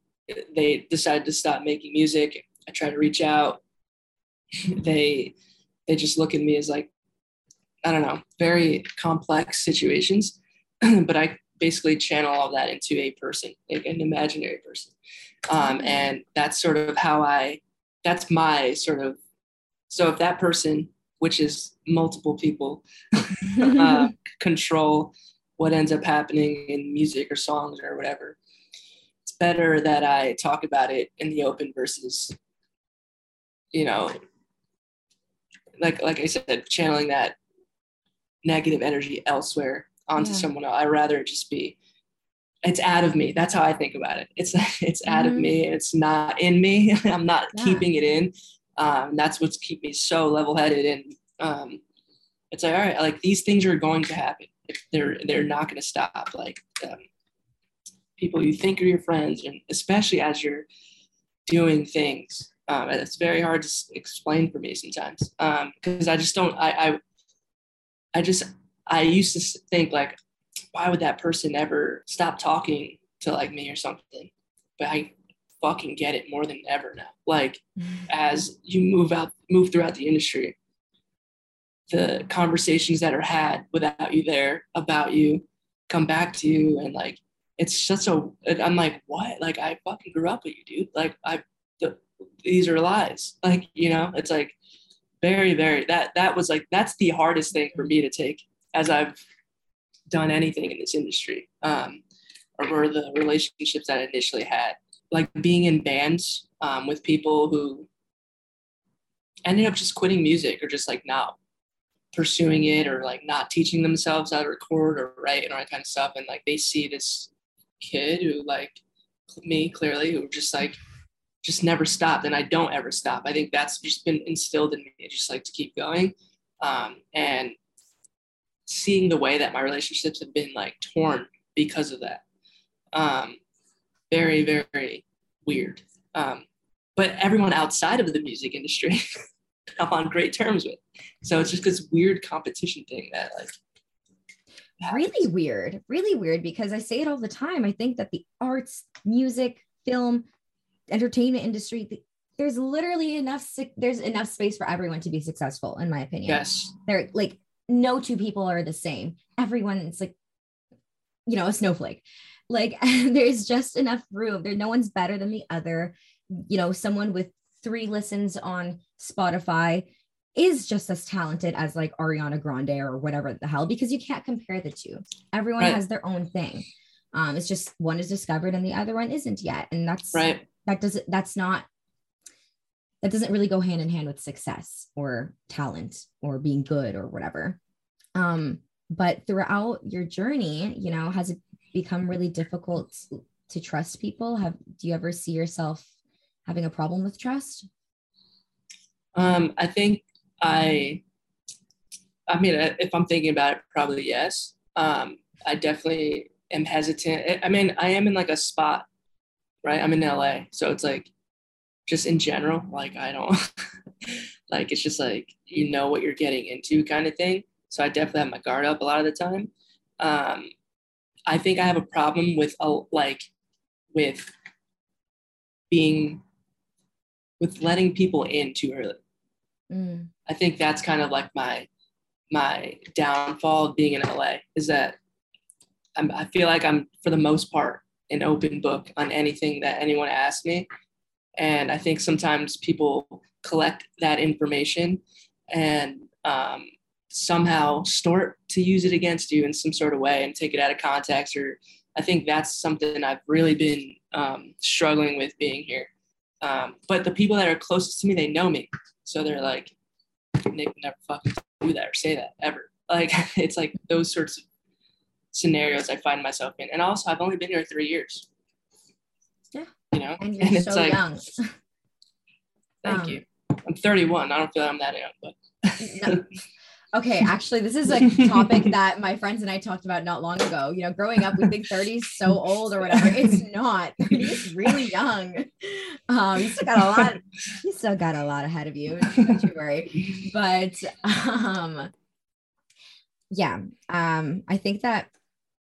B: they decided to stop making music. I try to reach out. they they just look at me as like I don't know, very complex situations. but I basically channel all that into a person, like an imaginary person. Um, and that's sort of how I, that's my sort of, so if that person, which is multiple people, uh, control what ends up happening in music or songs or whatever, it's better that I talk about it in the open versus, you know, like like I said, channeling that negative energy elsewhere onto yeah. someone else. I'd rather it just be it's out of me. That's how I think about it. It's it's mm-hmm. out of me. Mm-hmm. It's not in me. I'm not yeah. keeping it in. Um, that's what's keep me so level headed. And um, it's like, all right, like these things are going to happen. They're they're not going to stop. Like um, people you think are your friends, and especially as you're doing things, um, it's very hard to explain for me sometimes because um, I just don't. I, I I just I used to think like, why would that person ever stop talking to like me or something? But I fucking get it more than ever now. Like as you move out, move throughout the industry, the conversations that are had without you there about you come back to you and like it's such a i'm like what like i fucking grew up with you dude like i the, these are lies like you know it's like very very that that was like that's the hardest thing for me to take as I've done anything in this industry, um, or were the relationships that I initially had. Like being in bands um, with people who ended up just quitting music or just like not pursuing it or like not teaching themselves how to record or write and all that kind of stuff. And like they see this kid who like me clearly who just like just never stopped and I don't ever stop. I think that's just been instilled in me, just like to keep going. Um, and seeing the way that my relationships have been like torn because of that. Um, very, very weird. Um, but everyone outside of the music industry, I'm on great terms with. So it's just this weird competition thing that like
A: happens. really weird, really weird because I say it all the time. I think that the arts, music, film, entertainment industry, there's literally enough there's enough space for everyone to be successful in my opinion.
B: Yes.
A: They're like no two people are the same. Everyone's like, you know, a snowflake. Like there's just enough room. There, no one's better than the other. You know, someone with three listens on Spotify is just as talented as like Ariana Grande or whatever the hell, because you can't compare the two. Everyone right. has their own thing. Um, it's just one is discovered and the other one isn't yet. And that's
B: right.
A: That doesn't, that's not, that doesn't really go hand in hand with success or talent or being good or whatever. Um, but throughout your journey, you know, has it become really difficult to trust people? Have do you ever see yourself having a problem with trust?
B: Um, I think I, I mean, if I'm thinking about it, probably yes. Um, I definitely am hesitant. I mean, I am in like a spot, right? I'm in LA, so it's like, just in general, like I don't, like it's just like you know what you're getting into, kind of thing. So I definitely have my guard up a lot of the time. Um, I think I have a problem with a, like with being with letting people in too early. Mm. I think that's kind of like my my downfall of being in LA is that I'm, I feel like I'm for the most part an open book on anything that anyone asks me, and I think sometimes people collect that information and um, somehow start to use it against you in some sort of way and take it out of context or i think that's something i've really been um, struggling with being here. Um, but the people that are closest to me they know me. So they're like nick never fucking do that or say that ever. Like it's like those sorts of scenarios i find myself in. And also i've only been here three years.
A: Yeah.
B: You know?
A: And you're and so like, young.
B: Thank um, you i'm 31 i don't feel like i'm that young but no.
A: Okay, actually, this is a topic that my friends and I talked about not long ago. You know, growing up, we think 30 is so old or whatever. It's not. 30 is really young. Um, you still got a lot, you still got a lot ahead of you. Don't you worry. But um yeah um i think that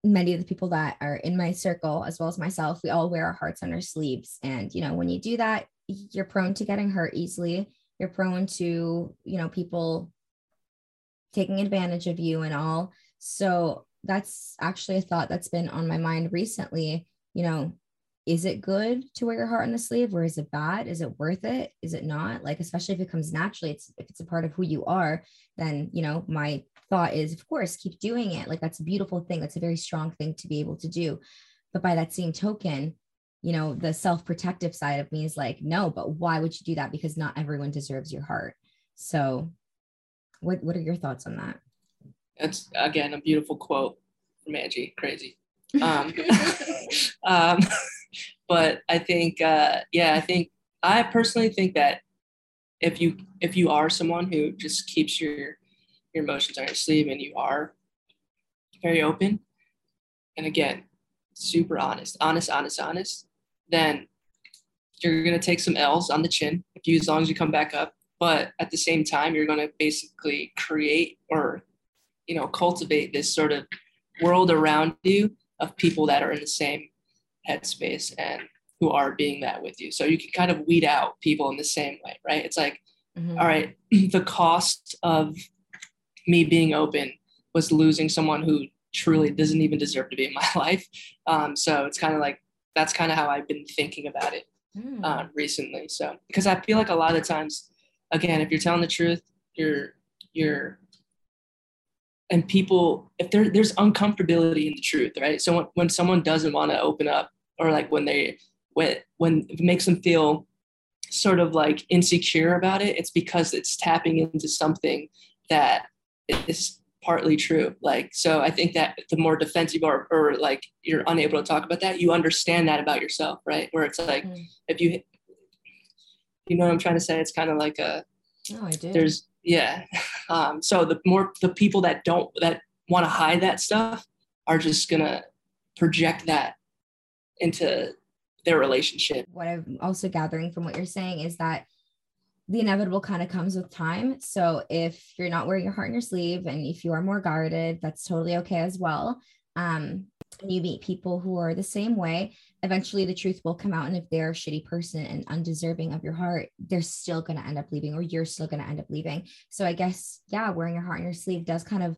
A: many of the people that are in my circle as well as myself we all wear our hearts on our sleeves and you know when you do that you're prone to getting hurt easily you're prone to you know people taking advantage of you and all. So that's actually a thought that's been on my mind recently. You know is it good to wear your heart on the sleeve or is it bad? Is it worth it? Is it not? Like especially if it comes naturally it's if it's a part of who you are then you know my thought is of course keep doing it. Like that's a beautiful thing. That's a very strong thing to be able to do. But by that same token you know the self-protective side of me is like no but why would you do that? Because not everyone deserves your heart. So what what are your thoughts on that
B: That's again a beautiful quote from Angie. Crazy. Um, um, but I think, uh, yeah, I think I personally think that if you if you are someone who just keeps your your emotions on your sleeve and you are very open, and again, super honest, honest, honest, honest, then you're gonna take some L's on the chin if you as long as you come back up. But at the same time, you're gonna basically create or you know cultivate this sort of world around you of people that are in the same headspace and who are being that with you. So you can kind of weed out people in the same way, right? It's like,
A: Mhm.
B: all right, the cost of me being open was losing someone who truly doesn't even deserve to be in my life. Um, so it's kind of like that's kind of how I've been thinking about it
A: Hmm.
B: uh, recently. So because I feel like a lot of times, again, if you're telling the truth, you're you're and people if there there's uncomfortability in the truth, right? So when, when someone doesn't want to open up or like when they when when it makes them feel sort of like insecure about it, it's because it's tapping into something that is partly true. Like so I think that the more defensive or, or like you're unable to talk about that, you understand that about yourself, right? Where it's like
A: Mm.
B: if you you know what I'm trying to say? It's kind of like a
A: oh i do
B: there's yeah um so the more the people that don't that want to hide that stuff are just gonna project that into their relationship
A: what I'm also gathering from what you're saying is that the inevitable kind of comes with time. So if you're not wearing your heart on your sleeve and if you are more guarded, that's totally okay as well. Um, and you meet people who are the same way, eventually the truth will come out. And if they're a shitty person and undeserving of your heart, they're still going to end up leaving, or you're still going to end up leaving. So I guess, yeah, wearing your heart on your sleeve does kind of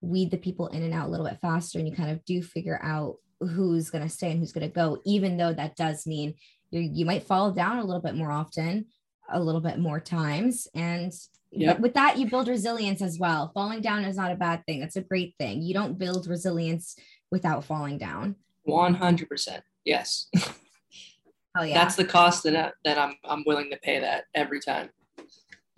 A: weed the people in and out a little bit faster. And you kind of do figure out who's going to stay and who's going to go, even though that does mean you you might fall down a little bit more often, a little bit more times. And
B: Yep.
A: with that, you build resilience as well. Falling down is not a bad thing. That's a great thing. You don't build resilience without falling down.
B: 100% yes.
A: Hell yeah.
B: that's the cost that, I, that I'm, I'm willing to pay that every time.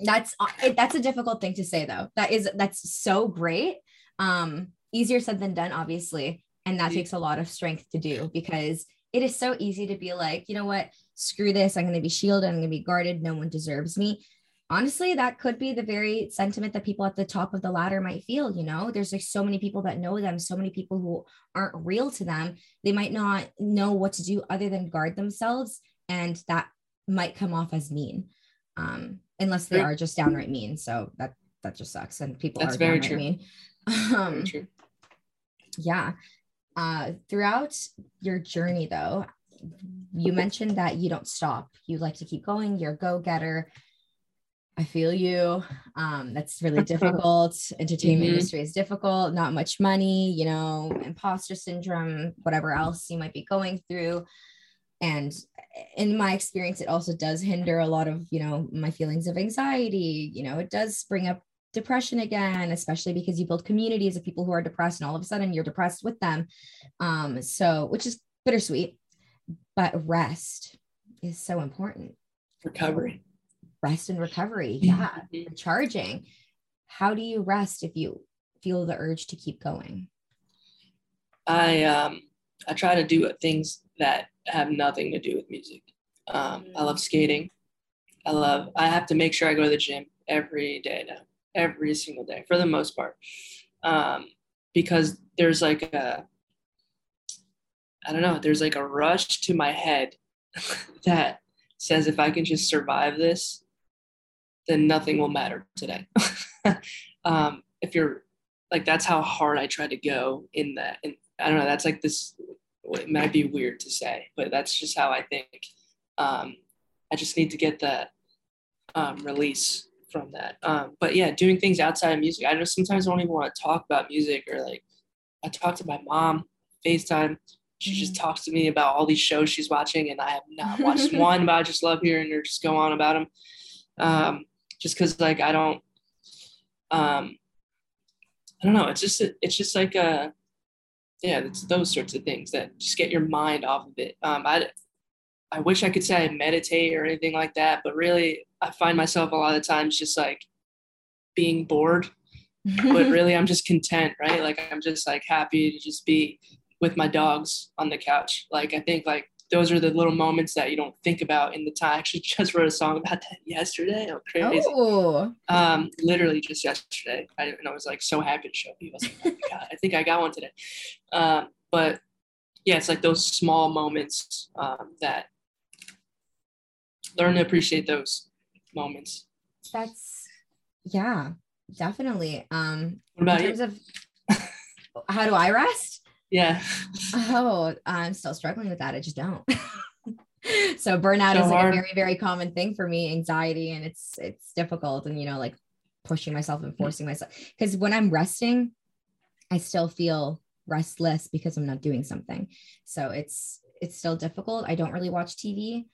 A: That's that's a difficult thing to say though. That is that's so great. Um easier said than done obviously and that
B: Yeah.
A: takes a lot of strength to do because it is so easy to be like you know what? Screw this. I'm going to be shielded. I'm going to be guarded. No one deserves me honestly that could be the very sentiment that people at the top of the ladder might feel you know? There's like so many people that know them so many people who aren't real to them. They might not know what to do other than guard themselves and that might come off as mean um unless they are just downright mean. So that that just sucks and people
B: That's
A: are
B: very
A: downright
B: true.
A: mean.
B: Very
A: um
B: true.
A: yeah. Uh throughout your journey though you mentioned that you don't stop. You like to keep going. You're a go-getter i feel you. Um that's really difficult. Entertainment
B: Mhm.
A: industry is difficult. Not much money you know imposter syndrome whatever else you might be going through. And in my experience it also does hinder a lot of you know my feelings of anxiety. You know it does bring up depression again especially because you build communities of people who are depressed and all of a sudden you're depressed with them. Um so which is bittersweet but rest is so important.
B: Recovery
A: rest and recovery yeah
B: Mhm.
A: recharging how do you rest if you feel the urge to keep going
B: I um I try to do things that have nothing to do with music. Um, I love skating. I love. I have to make sure I go to the gym every day now, every single day for the most part, um, because there's like a I don't know. There's like a rush to my head that says if I can just survive this, then nothing will matter today. um, if you're like that's how hard I try to go in that. And I don't know, that's like this it might be weird to say, but that's just how I think. Um, I just need to get that um, release from that. Um, but yeah, doing things outside of music. I just sometimes I don't even want to talk about music or like I talk to my mom, FaceTime. She just mm-hmm. talks to me about all these shows she's watching, and I have not watched one, but I just love hearing her just go on about them. Um, just because like I don't, um, I don't know. It's just it's just like a uh, yeah, it's those sorts of things that just get your mind off of it. Um, I I wish I could say I meditate or anything like that, but really I find myself a lot of times just like being bored. but really I'm just content, right? Like I'm just like happy to just be with my dogs on the couch. Like I think like those are the little moments that you don't think about in the time. I actually just wrote a song about that yesterday. Oh, crazy. Oh. Um, literally just yesterday. I, and I was like so happy to show people. I, like, oh God, I think I got one today. Um, but yeah, it's like those small moments um, that learn to appreciate those moments.
A: That's yeah, definitely. Um
B: what about
A: in terms you? of how do I rest?
B: Yeah.
A: Oh, I'm still struggling with that. I just don't. so burnout so is like a very, very common thing for me, anxiety, and it's it's difficult and you know, like pushing myself and forcing myself. Because when I'm resting, I still feel restless because I'm not doing something. So it's it's still difficult. I don't really watch TV.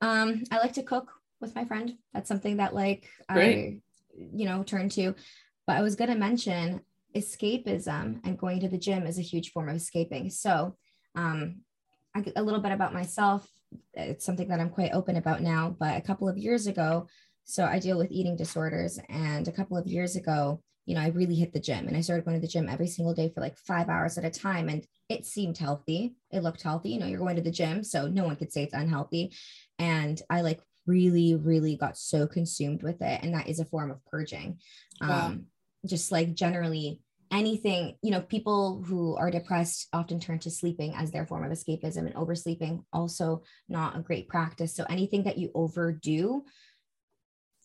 A: Um, I like to cook with my friend. That's something that like Great. I, you know, turn to. But I was gonna mention escapism and going to the gym is a huge form of escaping. So um, I, a little bit about myself. It's something that I'm quite open about now. But a couple of years ago, so I deal with eating disorders, and a couple of years ago, you know, I really hit the gym and I started going to the gym every single day for like five hours at a time. And it seemed healthy. It looked healthy. You know, you're going to the gym, so no one could say it's unhealthy. And I like really, really got so consumed with it. And that is a form of purging. Wow. Um, just like generally anything, you know, people who are depressed often turn to sleeping as their form of escapism and oversleeping also not a great practice. So anything that you overdo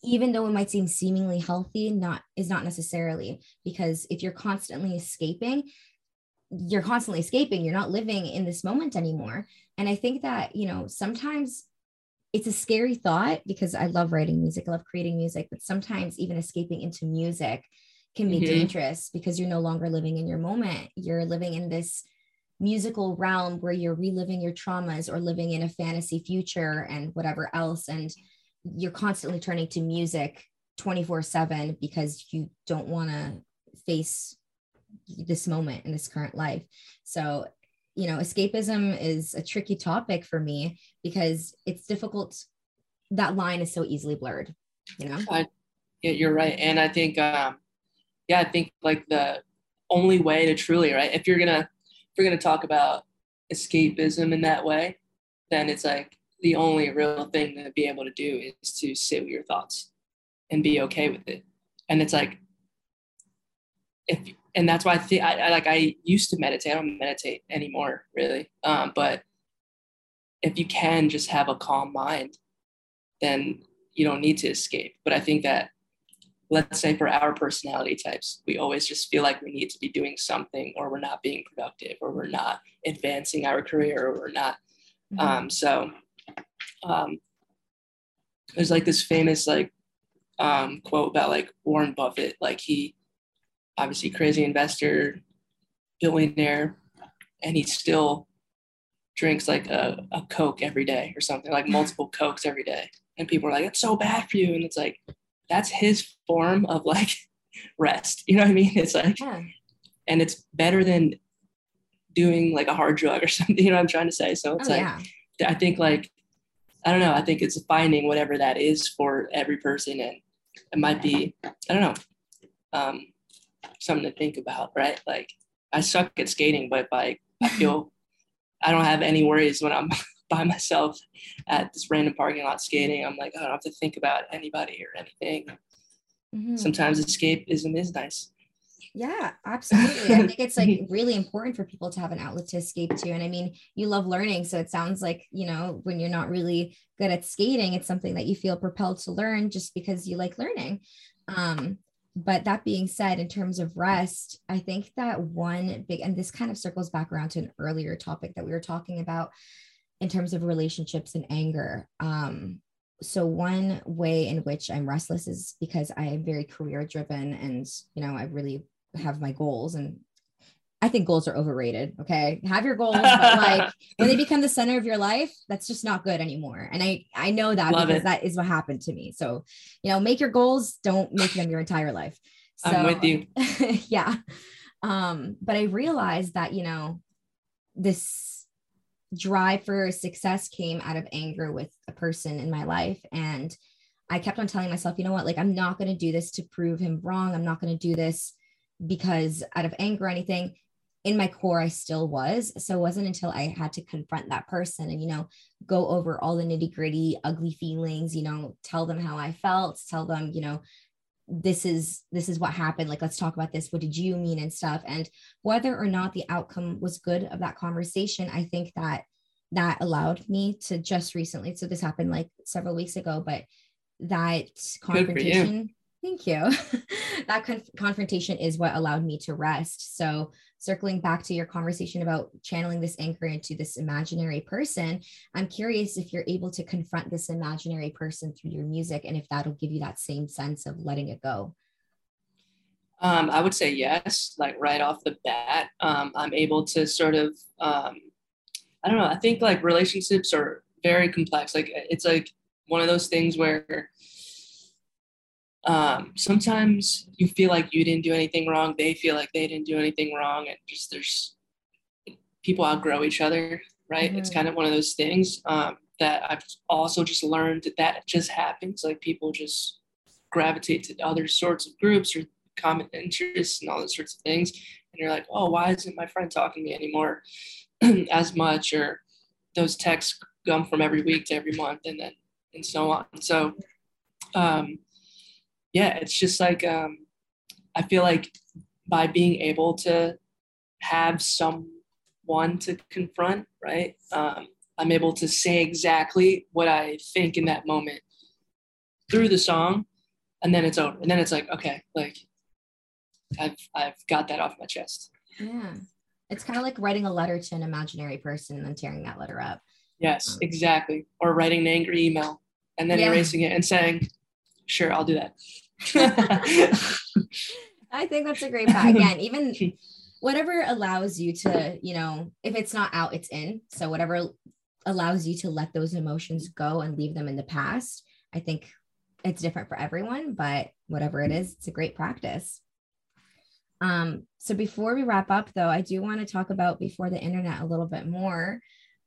A: even though it might seem seemingly healthy not is not necessarily because if you're constantly escaping you're constantly escaping you're not living in this moment anymore and i think that you know sometimes it's a scary thought because i love writing music i love creating music but sometimes even escaping into music can be mm-hmm. dangerous because you're no longer living in your moment you're living in this musical realm where you're reliving your traumas or living in a fantasy future and whatever else and you're constantly turning to music 24 7 because you don't want to face this moment in this current life. So, you know, escapism is a tricky topic for me because it's difficult. That line is so easily blurred, you know?
B: Yeah, you're right. And I think, um, yeah, I think like the only way to truly, right? If you're to, if you're to talk about escapism in that way, then it's like the only real thing to be able to do is to sit with your thoughts and be okay with it. And it's like, if, and that's why I think I, I like, I used to meditate. I don't meditate anymore really. Um, but if you can just have a calm mind, then you don't need to escape. But I think that, let's say for our personality types, we always just feel like we need to be doing something or we're not being productive or we're not advancing our career or we're not. Mm-hmm. Um, so um, there's like this famous like um, quote about like Warren Buffett, like he obviously crazy investor, billionaire, and he still drinks like a, a Coke every day or something, like multiple Cokes every day. And people are like, it's so bad for you. And it's like, that's his form of like rest. You know what I mean? It's like, yeah. and it's better than doing like a hard drug or something, you know what I'm trying to say? So it's oh, like, yeah. I think like I don't know. I think it's finding whatever that is for every person, and it might be I don't know um, something to think about, right? Like I suck at skating, but like I feel I don't have any worries when I'm by myself at this random parking lot skating. I'm like I don't have to think about anybody or anything. Mm-hmm. Sometimes escapism is nice.
A: Yeah, absolutely. I think it's like really important for people to have an outlet to escape to. And I mean, you love learning. So it sounds like, you know, when you're not really good at skating, it's something that you feel propelled to learn just because you like learning. Um, but that being said, in terms of rest, I think that one big, and this kind of circles back around to an earlier topic that we were talking about in terms of relationships and anger. Um, so one way in which I'm restless is because I am very career driven and, you know, I really have my goals and I think goals are overrated. Okay. Have your goals, but like when they become the center of your life, that's just not good anymore. And I, I know that Love because it. that is what happened to me. So, you know, make your goals, don't make them your entire life. So,
B: I'm with you.
A: yeah. Um, but I realized that, you know, this drive for success came out of anger with a person in my life. And I kept on telling myself, you know what, like, I'm not going to do this to prove him wrong. I'm not going to do this because out of anger or anything in my core i still was so it wasn't until i had to confront that person and you know go over all the nitty gritty ugly feelings you know tell them how i felt tell them you know this is this is what happened. Like let's talk about this. What did you mean and stuff? And whether or not the outcome was good of that conversation i think that that allowed me to just recently so this happened like several weeks ago but that confrontation thank you. That conf- confrontation is what allowed me to rest. So circling back to your conversation about channeling this anchor into this imaginary person, I'm curious if you're able to confront this imaginary person through your music and if that'll give you that same sense of letting it go.
B: Um, I would say yes, like right off the bat. Um, I'm able to sort of, um, I don't know, I think like relationships are very complex. Like it's like one of those things where um, sometimes you feel like you didn't do anything wrong they feel like they didn't do anything wrong and just there's people outgrow each other right? Mm-hmm. it's kind of one of those things um, that i've also just learned that that just happens like people just gravitate to other sorts of groups or common interests and all those sorts of things and you're like oh why isn't my friend talking to me anymore as much? Or those texts come from every week to every month and then and so on. So um, yeah, it's just like um, I feel like by being able to have someone to confront, right? Um, I'm able to say exactly what I think in that moment through the song, and then it's over. And then it's like, okay, like I've I've got that off my chest.
A: Yeah, it's kind of like writing a letter to an imaginary person and then tearing that letter up.
B: Yes, um, exactly. Or writing an angry email and then yeah. erasing it and saying, "Sure, I'll do that."
A: I think that's a great part. Again, even whatever allows you to, you know, if it's not out, it's in. So whatever allows you to let those emotions go and leave them in the past. I think it's different for everyone, but whatever it is, it's a great practice. Um, so before we wrap up, though, I do want to talk about before the internet a little bit more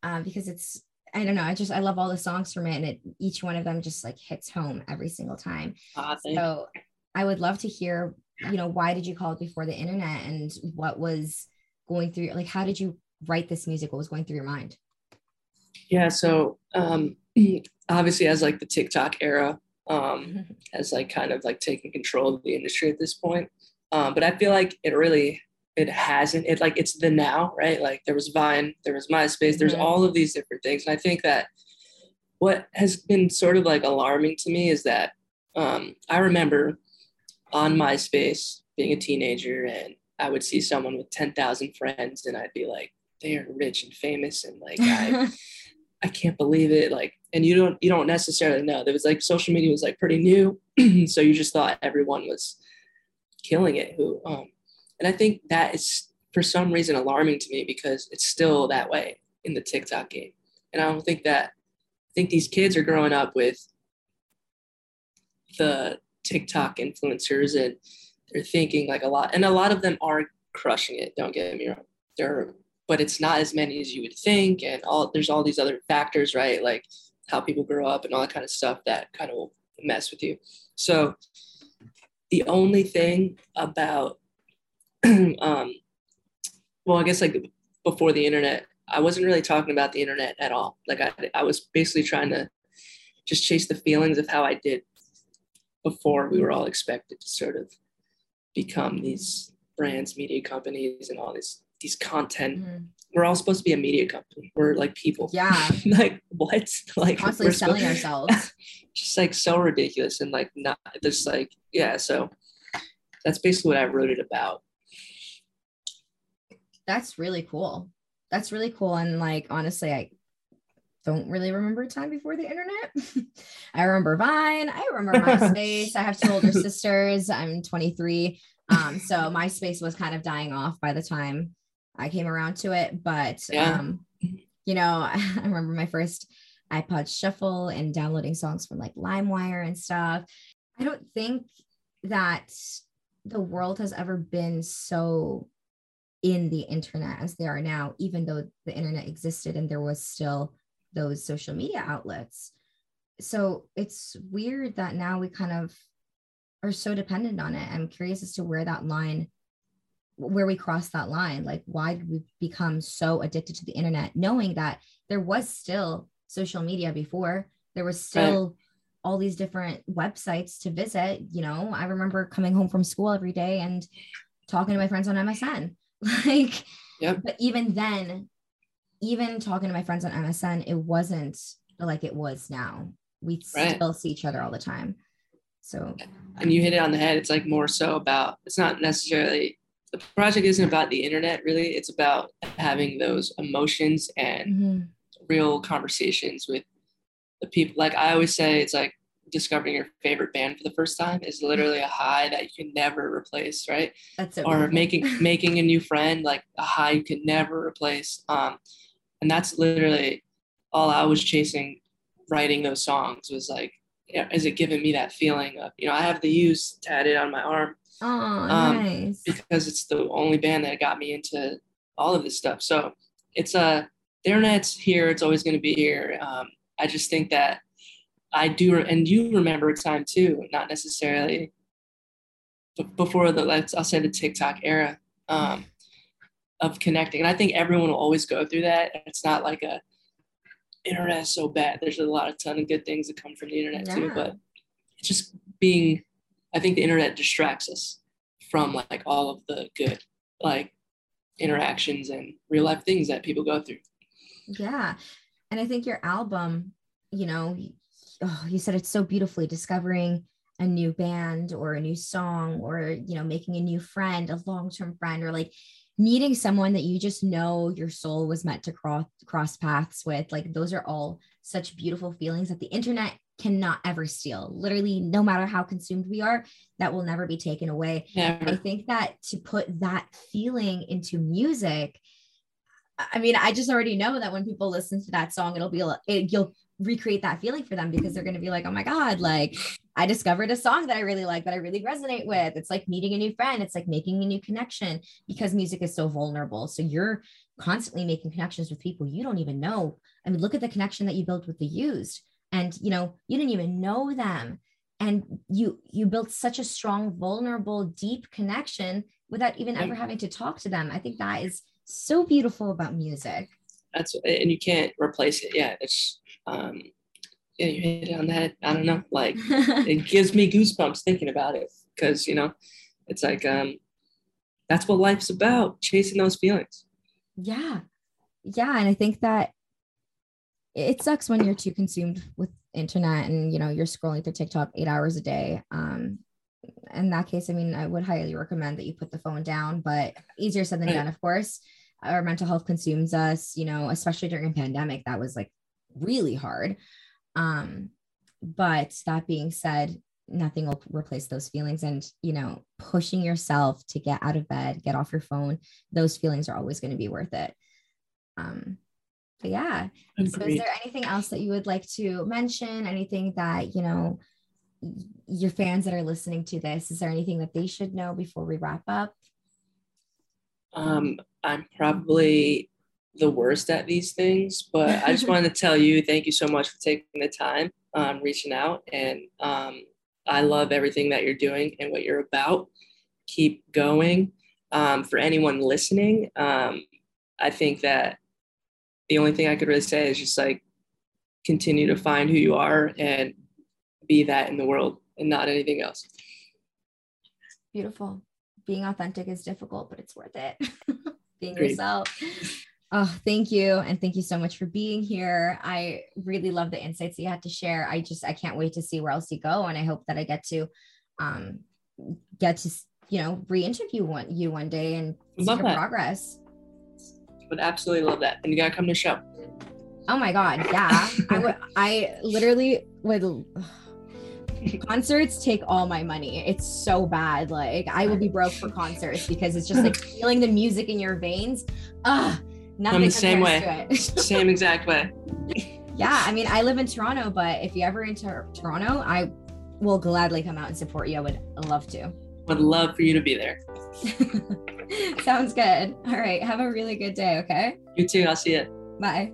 A: um, because it's I don't know. I just I love all the songs from it, and it each one of them just like hits home every single time. Awesome. So I would love to hear, you know, why did you call it before the internet, and what was going through? Like, how did you write this music? What was going through your mind?
B: Yeah. So um, obviously, as like the TikTok era um, has like kind of like taken control of the industry at this point. Um, but I feel like it really it hasn't it like it's the now right? Like there was vine there was myspace there's mm-hmm. all of these different things. And i think that what has been sort of like alarming to me is that um, i remember on myspace being a teenager and i would see someone with 10000 friends and i'd be like they are rich and famous and like i i can't believe it like and you don't you don't necessarily know. There was like social media was like pretty new so you just thought everyone was killing it who um and I think that is for some reason alarming to me because it's still that way in the TikTok game. And I don't think that I think these kids are growing up with the TikTok influencers and they're thinking like a lot and a lot of them are crushing it, don't get me wrong. They're but it's not as many as you would think and all there's all these other factors, right? Like how people grow up and all that kind of stuff that kind of will mess with you. So the only thing about um, well, I guess like before the internet, I wasn't really talking about the internet at all. Like I, I was basically trying to just chase the feelings of how I did before we were all expected to sort of become these brands, media companies, and all these these content. Mm-hmm. We're all supposed to be a media company. We're like people.
A: Yeah.
B: like what? Like
A: constantly selling supposed- ourselves.
B: just like so ridiculous and like not just like yeah. So that's basically what I wrote it about.
A: That's really cool. That's really cool. And like honestly, I don't really remember a time before the internet. I remember Vine. I remember MySpace. I have two older sisters. I'm 23. Um, so MySpace was kind of dying off by the time I came around to it. But yeah. um, you know, I remember my first iPod shuffle and downloading songs from like LimeWire and stuff. I don't think that the world has ever been so in the internet as they are now, even though the internet existed and there was still those social media outlets. So it's weird that now we kind of are so dependent on it. I'm curious as to where that line, where we cross that line. Like, why did we become so addicted to the internet, knowing that there was still social media before, there was still right. all these different websites to visit. You know, I remember coming home from school every day and talking to my friends on MSN. Like, yep. but even then, even talking to my friends on MSN, it wasn't like it was now. We right. still see each other all the time. So,
B: and you hit it on the head. It's like more so about, it's not necessarily, the project isn't about the internet really. It's about having those emotions and mm-hmm. real conversations with the people. Like I always say, it's like discovering your favorite band for the first time is literally a high that you can never replace, right?
A: That's so
B: or making making a new friend, like a high you can never replace. Um, and that's literally all I was chasing writing those songs was like, yeah, is it giving me that feeling of, you know, I have the Used tatted on my arm.
A: Oh, um, nice.
B: Because it's the only band that got me into all of this stuff. So it's a, uh, the internet's here. It's always going to be here. Um, I just think that I do, and you remember a time too, not necessarily before the, let's, I'll say the TikTok era. Um, of connecting. And I think everyone will always go through that. It's not like a internet is so bad. There's a lot of ton of good things that come from the internet yeah. too, but it's just being I think the internet distracts us from like all of the good like interactions and real life things that people go through.
A: Yeah. And I think your album, you know, oh, you said it's so beautifully discovering a new band or a new song or you know making a new friend a long-term friend or like meeting someone that you just know your soul was meant to cross cross paths with. Like those are all such beautiful feelings that the internet cannot ever steal. Literally no matter how consumed we are that will never be taken away. Never. i think that to put that feeling into music i mean i just already know that when people listen to that song it'll be it, you'll recreate that feeling for them because they're going to be like oh my god like I discovered a song that I really like that I really resonate with. It's like meeting a new friend. It's like making a new connection because music is so vulnerable. So you're constantly making connections with people you don't even know. I mean, look at the connection that you built with the used and you know, you didn't even know them and you you built such a strong vulnerable deep connection without even ever having to talk to them. I think that is so beautiful about music.
B: That's and you can't replace it. Yeah, it's um yeah, you hit on that. I don't know. Like it gives me goosebumps thinking about it because you know, it's like um, that's what life's about, chasing those feelings.
A: Yeah, yeah, and I think that it sucks when you're too consumed with internet and you know you're scrolling through TikTok eight hours a day. Um, in that case, I mean, I would highly recommend that you put the phone down, but easier said than done, of course. Our mental health consumes us, you know, especially during a pandemic. That was like really hard. Um, but that being said, nothing will replace those feelings. And, you know, pushing yourself to get out of bed, get off your phone, those feelings are always going to be worth it. Um, but yeah. Agreed. So is there anything else that you would like to mention? Anything that, you know, your fans that are listening to this, is there anything that they should know before we wrap up?
B: Um, I'm probably the worst at these things, but I just wanted to tell you thank you so much for taking the time, um, reaching out, and um, I love everything that you're doing and what you're about. Keep going. Um, for anyone listening, um, I think that the only thing I could really say is just like continue to find who you are and be that in the world and not anything else.
A: Beautiful. Being authentic is difficult, but it's worth it. Being Agreed. yourself. Oh, thank you. And thank you so much for being here. I really love the insights that you had to share. I just, I can't wait to see where else you go. And I hope that I get to, um, get to you know, re-interview one you one day and see your
B: that.
A: progress.
B: Would absolutely love that. And you gotta come to the show.
A: Oh my god, yeah. I would I literally would concerts take all my money. It's so bad. Like I will be broke for concerts because it's just like feeling the music in your veins. Ah, nothing
B: I'm the same way.
A: to it.
B: Same exact way.
A: yeah, I mean, I live in Toronto, but if you ever enter Toronto, I will gladly come out and support you. I would love to.
B: Would love for you to be there.
A: Sounds good. All right. Have a really good day. Okay.
B: You too. I'll see you.
A: Bye.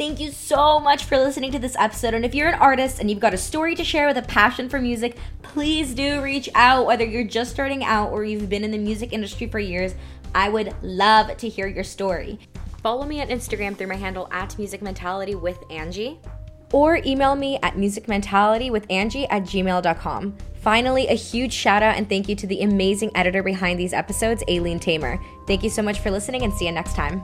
A: Thank you so much for listening to this episode. And if you're an artist and you've got a story to share with a passion for music, please do reach out. Whether you're just starting out or you've been in the music industry for years, I would love to hear your story. Follow me on Instagram through my handle at Music Mentality with Angie, or email me at musicmentality at gmail.com. Finally, a huge shout out and thank you to the amazing editor behind these episodes, Aylin Tamer. Thank you so much for listening and see you next time.